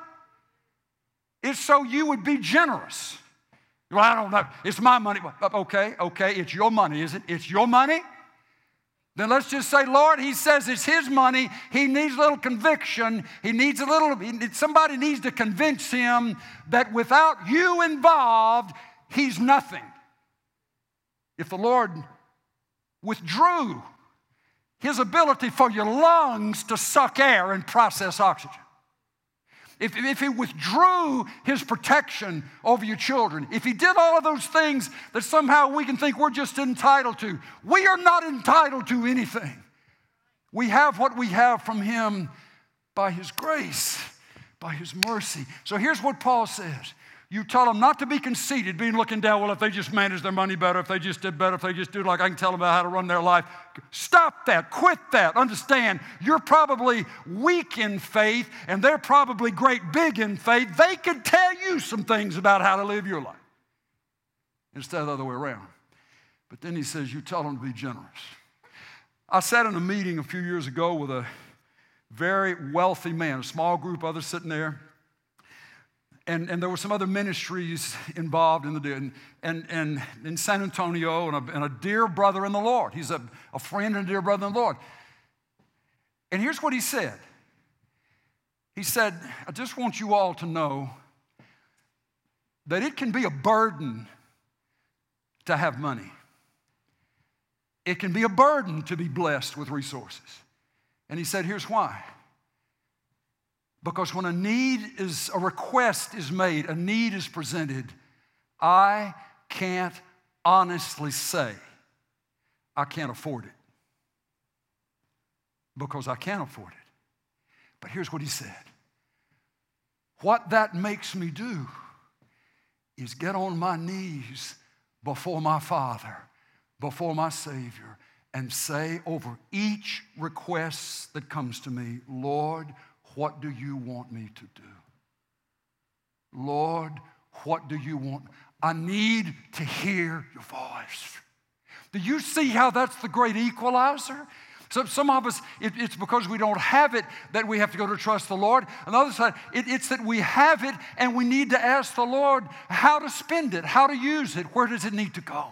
It's so you would be generous. Well, I don't know. It's my money. Okay, okay, it's your money, is it? It's your money? Then let's just say, Lord, he says it's his money. He needs a little conviction. He needs a little, somebody needs to convince him that without you involved, he's nothing. If the Lord withdrew his ability for your lungs to suck air and process oxygen, if, if he withdrew his protection over your children, if he did all of those things that somehow we can think we're just entitled to, we are not entitled to anything. We have what we have from him by his grace, by his mercy. So here's what Paul says you tell them not to be conceited, being looking down, well, if they just manage their money better, if they just did better, if they just do like I can tell them about how to run their life. Stop that. Quit that. Understand, you're probably weak in faith and they're probably great big in faith. They could tell you some things about how to live your life instead of the other way around. But then he says, you tell them to be generous. I sat in a meeting a few years ago with a very wealthy man, a small group, others sitting there and, and there were some other ministries involved in the and, and, and in San Antonio and a, and a dear brother in the Lord. He's a, a friend and a dear brother in the Lord. And here's what he said. He said, I just want you all to know that it can be a burden to have money. It can be a burden to be blessed with resources. And he said, here's why. Because when a need is, a request is made, a need is presented, I can't honestly say I can't afford it. Because I can't afford it. But here's what he said What that makes me do is get on my knees before my Father, before my Savior, and say over each request that comes to me, Lord, what do you want me to do? Lord, what do you want? I need to hear your voice. Do you see how that's the great equalizer? So some of us, it, it's because we don't have it that we have to go to trust the Lord. On the other side, it, it's that we have it and we need to ask the Lord how to spend it, how to use it, where does it need to go.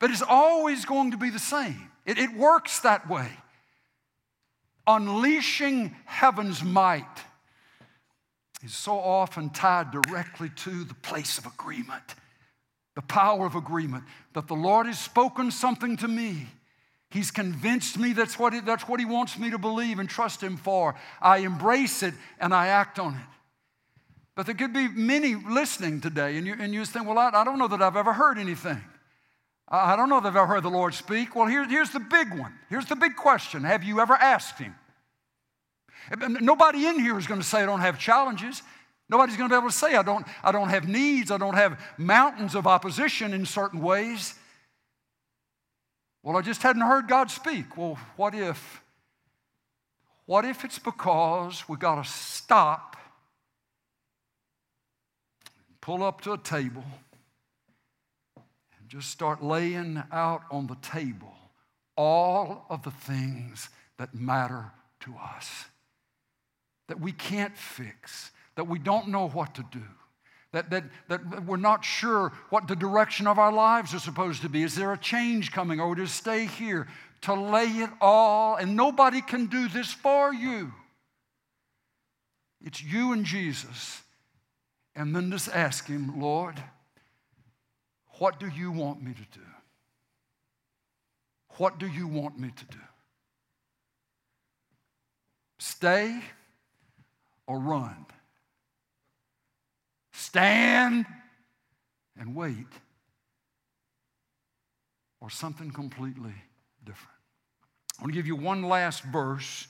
But it's always going to be the same. It, it works that way unleashing heaven's might is so often tied directly to the place of agreement, the power of agreement, that the Lord has spoken something to me. He's convinced me that's what, he, that's what He wants me to believe and trust Him for. I embrace it and I act on it. But there could be many listening today, and you, and you think, well, I, I don't know that I've ever heard anything. I don't know that I've ever heard the Lord speak. Well, here, here's the big one. Here's the big question Have you ever asked Him? Nobody in here is going to say, I don't have challenges. Nobody's going to be able to say, I don't, I don't have needs. I don't have mountains of opposition in certain ways. Well, I just hadn't heard God speak. Well, what if? What if it's because we got to stop, pull up to a table, just start laying out on the table all of the things that matter to us, that we can't fix, that we don't know what to do, that, that, that we're not sure what the direction of our lives are supposed to be. Is there a change coming oh, or to stay here? To lay it all, and nobody can do this for you. It's you and Jesus. And then just ask Him, Lord, what do you want me to do? What do you want me to do? Stay or run? Stand and wait or something completely different? I want to give you one last verse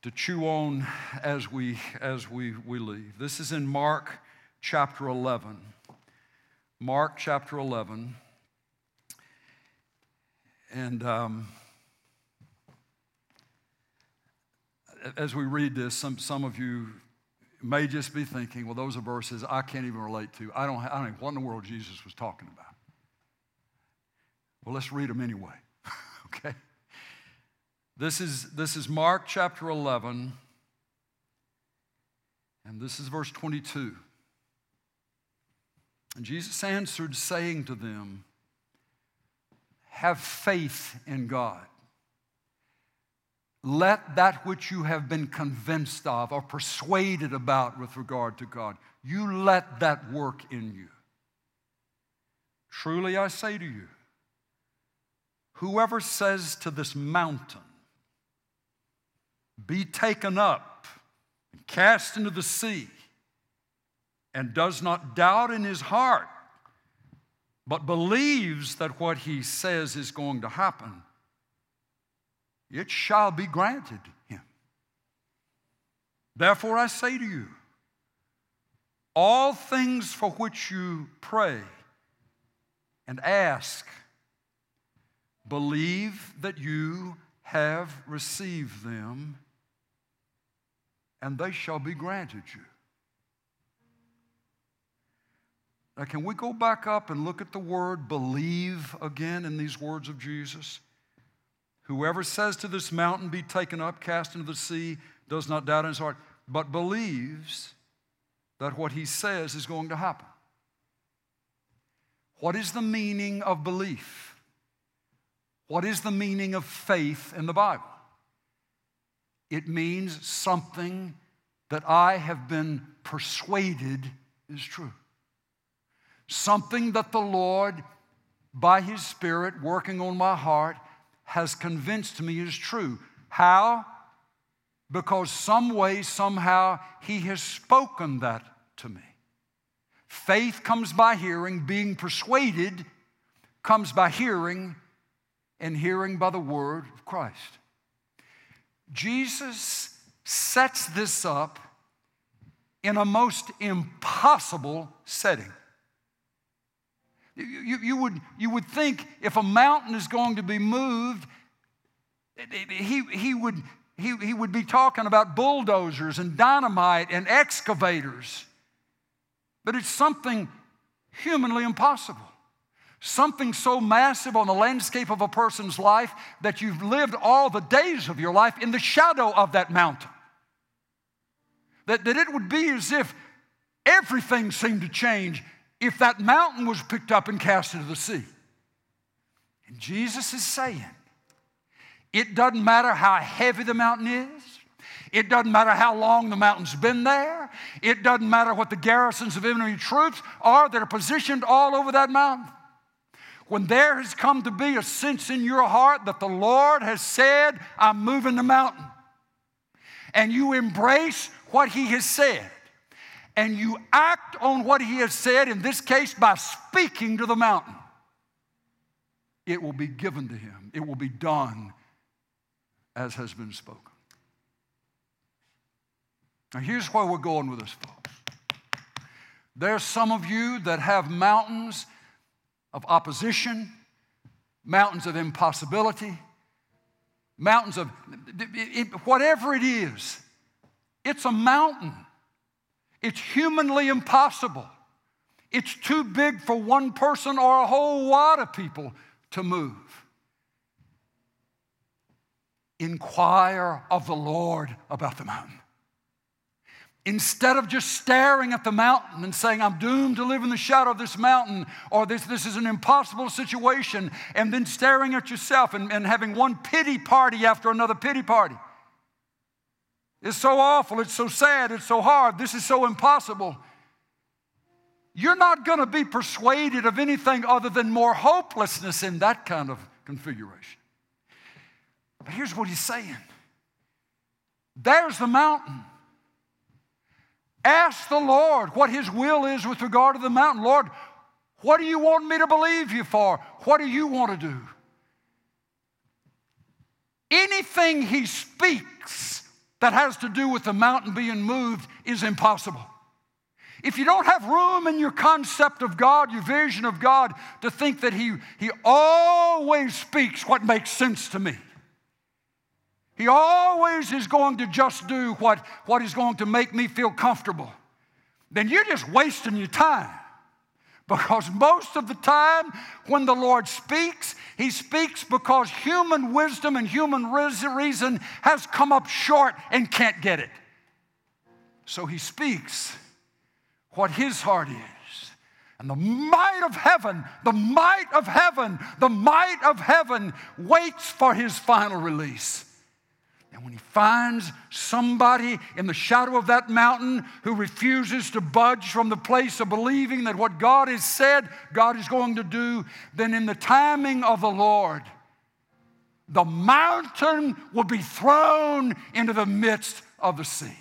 to chew on as we as we, we leave. This is in Mark chapter 11. Mark chapter 11. And um, as we read this, some, some of you may just be thinking, well, those are verses I can't even relate to. I don't, I don't know what in the world Jesus was talking about. Well, let's read them anyway, <laughs> okay? This is, this is Mark chapter 11, and this is verse 22. And Jesus answered, saying to them, have faith in God. Let that which you have been convinced of or persuaded about with regard to God, you let that work in you. Truly I say to you, whoever says to this mountain, be taken up and cast into the sea, and does not doubt in his heart, but believes that what he says is going to happen, it shall be granted him. Therefore, I say to you, all things for which you pray and ask, believe that you have received them, and they shall be granted you. Now, can we go back up and look at the word believe again in these words of Jesus? Whoever says to this mountain, be taken up, cast into the sea, does not doubt in his heart, but believes that what he says is going to happen. What is the meaning of belief? What is the meaning of faith in the Bible? It means something that I have been persuaded is true something that the Lord, by His Spirit working on my heart, has convinced me is true. How? Because some way, somehow, He has spoken that to me. Faith comes by hearing, being persuaded comes by hearing, and hearing by the word of Christ. Jesus sets this up in a most impossible setting. You, you, would, you would think if a mountain is going to be moved, he, he, would, he, he would be talking about bulldozers and dynamite and excavators. But it's something humanly impossible. Something so massive on the landscape of a person's life that you've lived all the days of your life in the shadow of that mountain. That, that it would be as if everything seemed to change if that mountain was picked up and cast into the sea. And Jesus is saying, it doesn't matter how heavy the mountain is. It doesn't matter how long the mountain's been there. It doesn't matter what the garrisons of enemy troops are that are positioned all over that mountain. When there has come to be a sense in your heart that the Lord has said, I'm moving the mountain, and you embrace what He has said, and you act on what he has said, in this case by speaking to the mountain, it will be given to him. It will be done as has been spoken. Now, here's where we're going with this, folks. There's some of you that have mountains of opposition, mountains of impossibility, mountains of whatever it is, it's a mountain. It's humanly impossible. It's too big for one person or a whole lot of people to move. Inquire of the Lord about the mountain. Instead of just staring at the mountain and saying, I'm doomed to live in the shadow of this mountain, or this, this is an impossible situation, and then staring at yourself and, and having one pity party after another pity party. It's so awful. It's so sad. It's so hard. This is so impossible. You're not going to be persuaded of anything other than more hopelessness in that kind of configuration. But here's what he's saying there's the mountain. Ask the Lord what his will is with regard to the mountain. Lord, what do you want me to believe you for? What do you want to do? Anything he speaks that has to do with the mountain being moved is impossible. If you don't have room in your concept of God, your vision of God, to think that He, he always speaks what makes sense to me, He always is going to just do what, what is going to make me feel comfortable, then you're just wasting your time. Because most of the time, when the Lord speaks, He speaks because human wisdom and human reason has come up short and can't get it. So He speaks what His heart is. And the might of heaven, the might of heaven, the might of heaven waits for his final release. And when he finds somebody in the shadow of that mountain who refuses to budge from the place of believing that what God has said God is going to do, then in the timing of the Lord, the mountain will be thrown into the midst of the sea.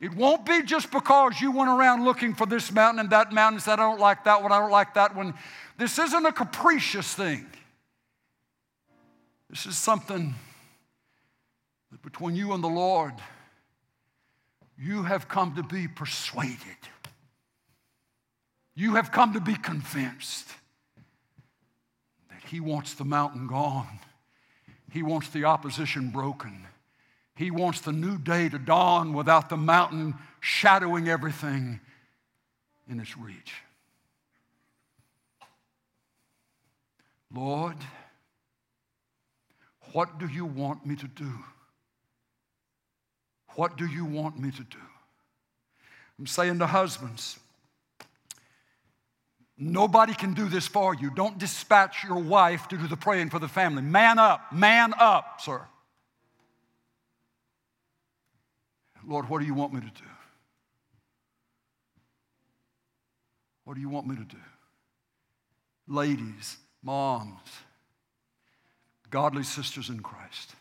It won't be just because you went around looking for this mountain and that mountain and said, I don't like that one, I don't like that one. This isn't a capricious thing. This is something that between you and the Lord, you have come to be persuaded. You have come to be convinced that He wants the mountain gone, He wants the opposition broken. He wants the new day to dawn without the mountain shadowing everything in its reach. Lord, what do you want me to do? What do you want me to do? I'm saying to husbands, nobody can do this for you. Don't dispatch your wife to do the praying for the family. Man up, man up, sir. Lord, what do you want me to do? What do you want me to do? Ladies, moms, godly sisters in Christ,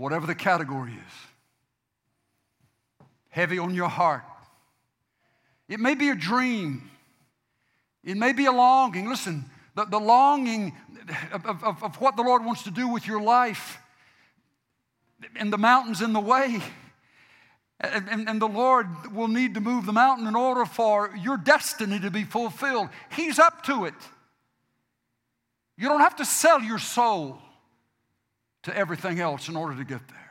whatever the category is, heavy on your heart. It may be a dream, it may be a longing. Listen, the, the longing of, of, of what the Lord wants to do with your life and the mountain's in the way. And, and, and, the Lord will need to move the mountain in order for your destiny to be fulfilled. He's up to it. You don't have to sell your soul to everything else in order to get there.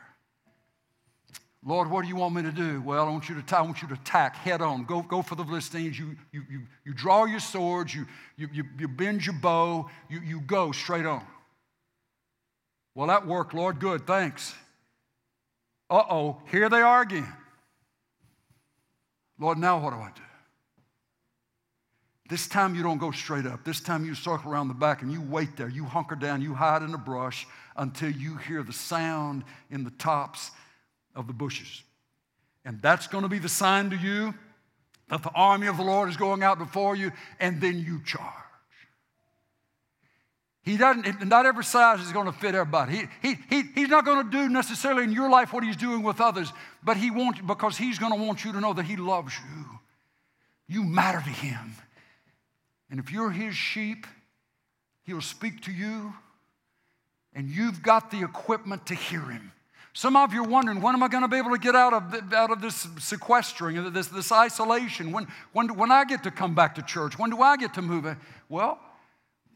Lord, what do you want me to do? Well, I want you to, I want you to attack head on. Go, go for the Philistines. You, you, you, you draw your swords, you, you, you, you bend your bow, you, you go straight on. Well, that worked, Lord. Good, thanks. Uh oh, here they are again. Lord, now what do I do? This time you don't go straight up. This time you circle around the back and you wait there. You hunker down, you hide in the brush until you hear the sound in the tops of the bushes. And that's going to be the sign to you that the army of the Lord is going out before you, and then you charge. He doesn't, not every size is going to fit everybody. He, he, he, he's not going to do necessarily in your life what he's doing with others, but he wants, because he's going to want you to know that he loves you. You matter to him. And if you're his sheep, he'll speak to you, and you've got the equipment to hear him. Some of you are wondering, when am I going to be able to get out of, out of this sequestering, this, this isolation? When, when, when I get to come back to church? When do I get to move? Well,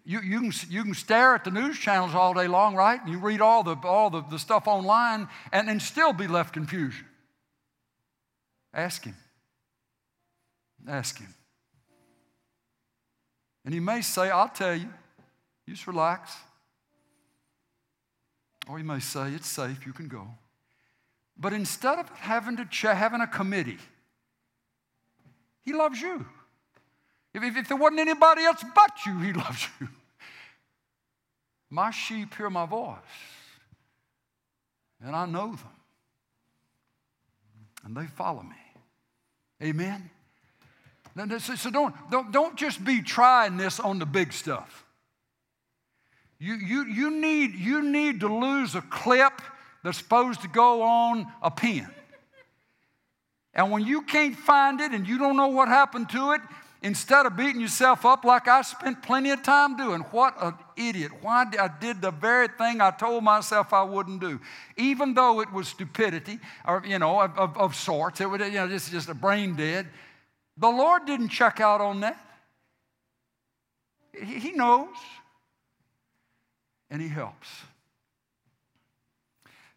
you, you, can, you can stare at the news channels all day long, right? And you read all the, all the, the stuff online and, and still be left confusion. Ask him. Ask him. And he may say, I'll tell you, you just relax. Or he may say, it's safe, you can go. But instead of having to ch- having a committee, he loves you. If, if, if there wasn't anybody else but you, He <laughs> loves you. My sheep hear my voice, and I know them, and they follow me. Amen? So don't, don't, don't just be trying this on the big stuff. You, you, you, need, you need to lose a clip that's supposed to go on a pen. And when you can't find it and you don't know what happened to it, instead of beating yourself up like I spent plenty of time doing. What an idiot. Why did I did the very thing I told myself I wouldn't do. Even though it was stupidity or, you know, of, of, of sorts, it was, you know, just, just a brain dead. The Lord didn't check out on that. He, knows. And He helps.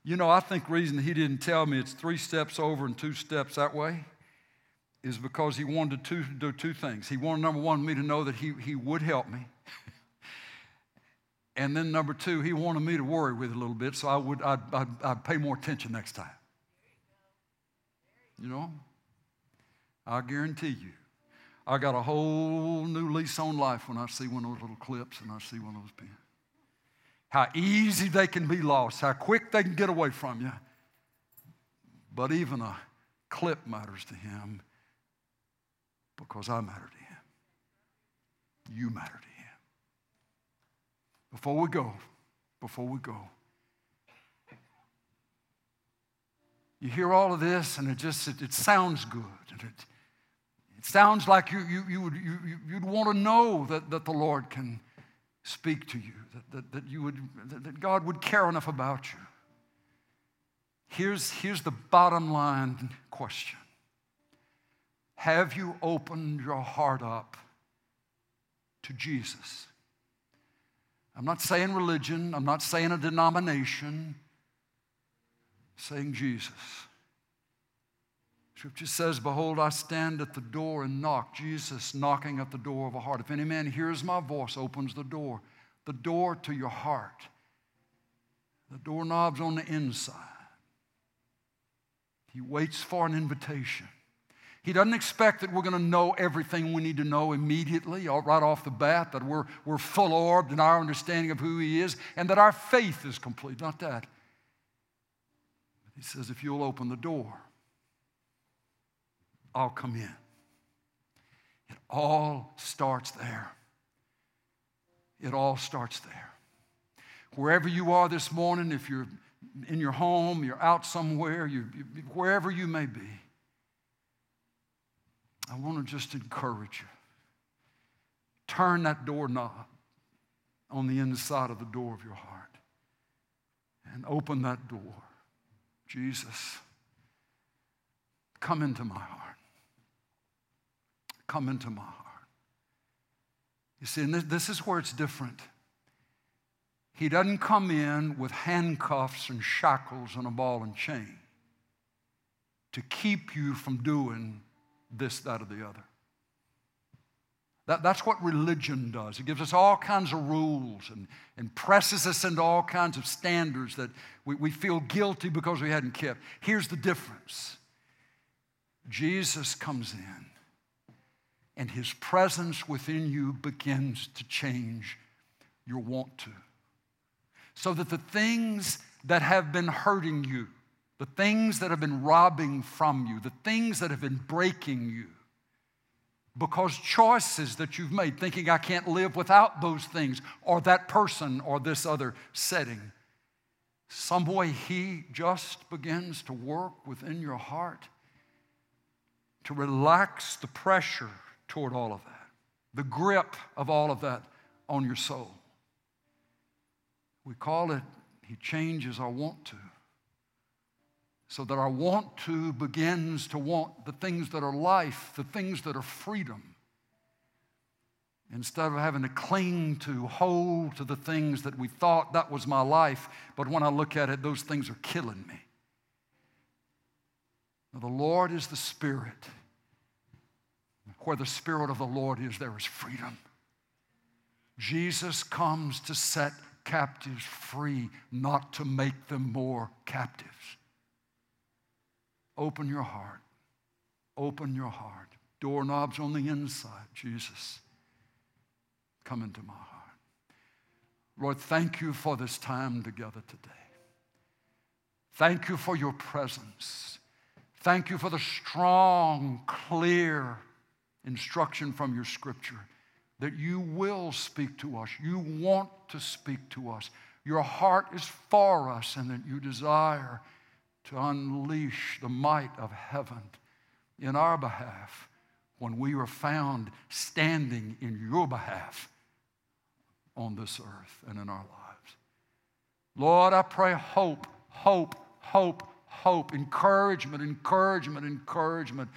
You know, I think reason He didn't tell me it's three steps over and two steps that way is because he wanted to do two things. He wanted, number one, me to know that he, he would help me. <laughs> and then number two, he wanted me to worry with it a little bit so I would, I'd, I'd, I'd pay more attention next time. You know? I guarantee you, I got a whole new lease on life when I see one of those little clips and I see one of those pins. How easy they can be lost, how quick they can get away from you. But even a clip matters to him because I matter to him. You matter to him. Before we go, before we go, you hear all of this and it just it, it sounds good and it, sounds like you, you, you would, you, you'd want to know that, that the Lord can speak to you, that, that, that, you would, that God would care enough about you. Here's, here's the bottom line question Have you opened your heart up to Jesus? I'm not saying religion, I'm not saying a denomination, I'm saying Jesus. Scripture says, Behold, I stand at the door and knock. Jesus knocking at the door of a heart. If any man hears my voice, opens the door, the door to your heart. The doorknob's on the inside. He waits for an invitation. He doesn't expect that we're going to know everything we need to know immediately, right off the bat, that we're, we're full orbed in our understanding of who He is, and that our faith is complete. Not that. He says, if you'll open the door, I'll come in. It all starts there. It all starts there. Wherever you are this morning, if you're in your home, you're out somewhere, you, you, wherever you may be, I want to just encourage you. Turn that doorknob on the inside of the door of your heart and open that door. Jesus, come into my heart come into my heart. You see, and this, this is where it's different. He doesn't come in with handcuffs and shackles and a ball and chain to keep you from doing this, that, or the other. That, that's what religion does. It gives us all kinds of rules and, and presses us into all kinds of standards that we, we feel guilty because we hadn't kept. Here's the difference Jesus comes in and His presence within you begins to change your want to. So that the things that have been hurting you, the things that have been robbing from you, the things that have been breaking you, because choices that you've made, thinking I can't live without those things, or that person, or this other setting, some way He just begins to work within your heart to relax the pressure toward all of that, the grip of all of that on your soul. We call it, He changes our want to. So that our want to begins to want the things that are life, the things that are freedom. Instead of having to cling to, hold to the things that we thought that was my life, but when I look at it, those things are killing me. Now, the Lord is the Spirit. Where the Spirit of the Lord is, there is freedom. Jesus comes to set captives free, not to make them more captives. Open your heart. Open your heart. Doorknobs on the inside. Jesus, come into my heart. Lord, thank you for this time together today. Thank you for your presence. Thank you for the strong, clear, instruction from your scripture that you will speak to us. You want to speak to us. Your heart is for us, and that you desire to unleash the might of heaven in our behalf when we are found standing in your behalf on this earth and in our lives. Lord, I pray hope, hope, hope, hope, encouragement, encouragement, encouragement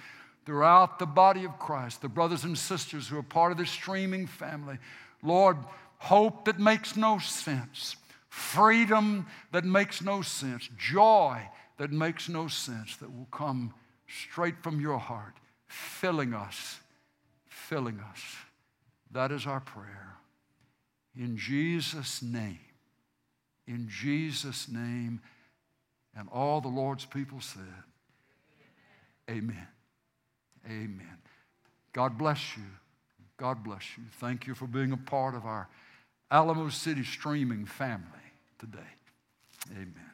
throughout the body of Christ, the brothers and sisters who are part of this streaming family. Lord, hope that makes no sense, freedom that makes no sense, joy that makes no sense, that will come straight from your heart, filling us, filling us. That is our prayer. In Jesus' name, in Jesus' name, and all the Lord's people said, Amen. Amen. God bless you. God bless you. Thank you for being a part of our Alamo City streaming family today. Amen.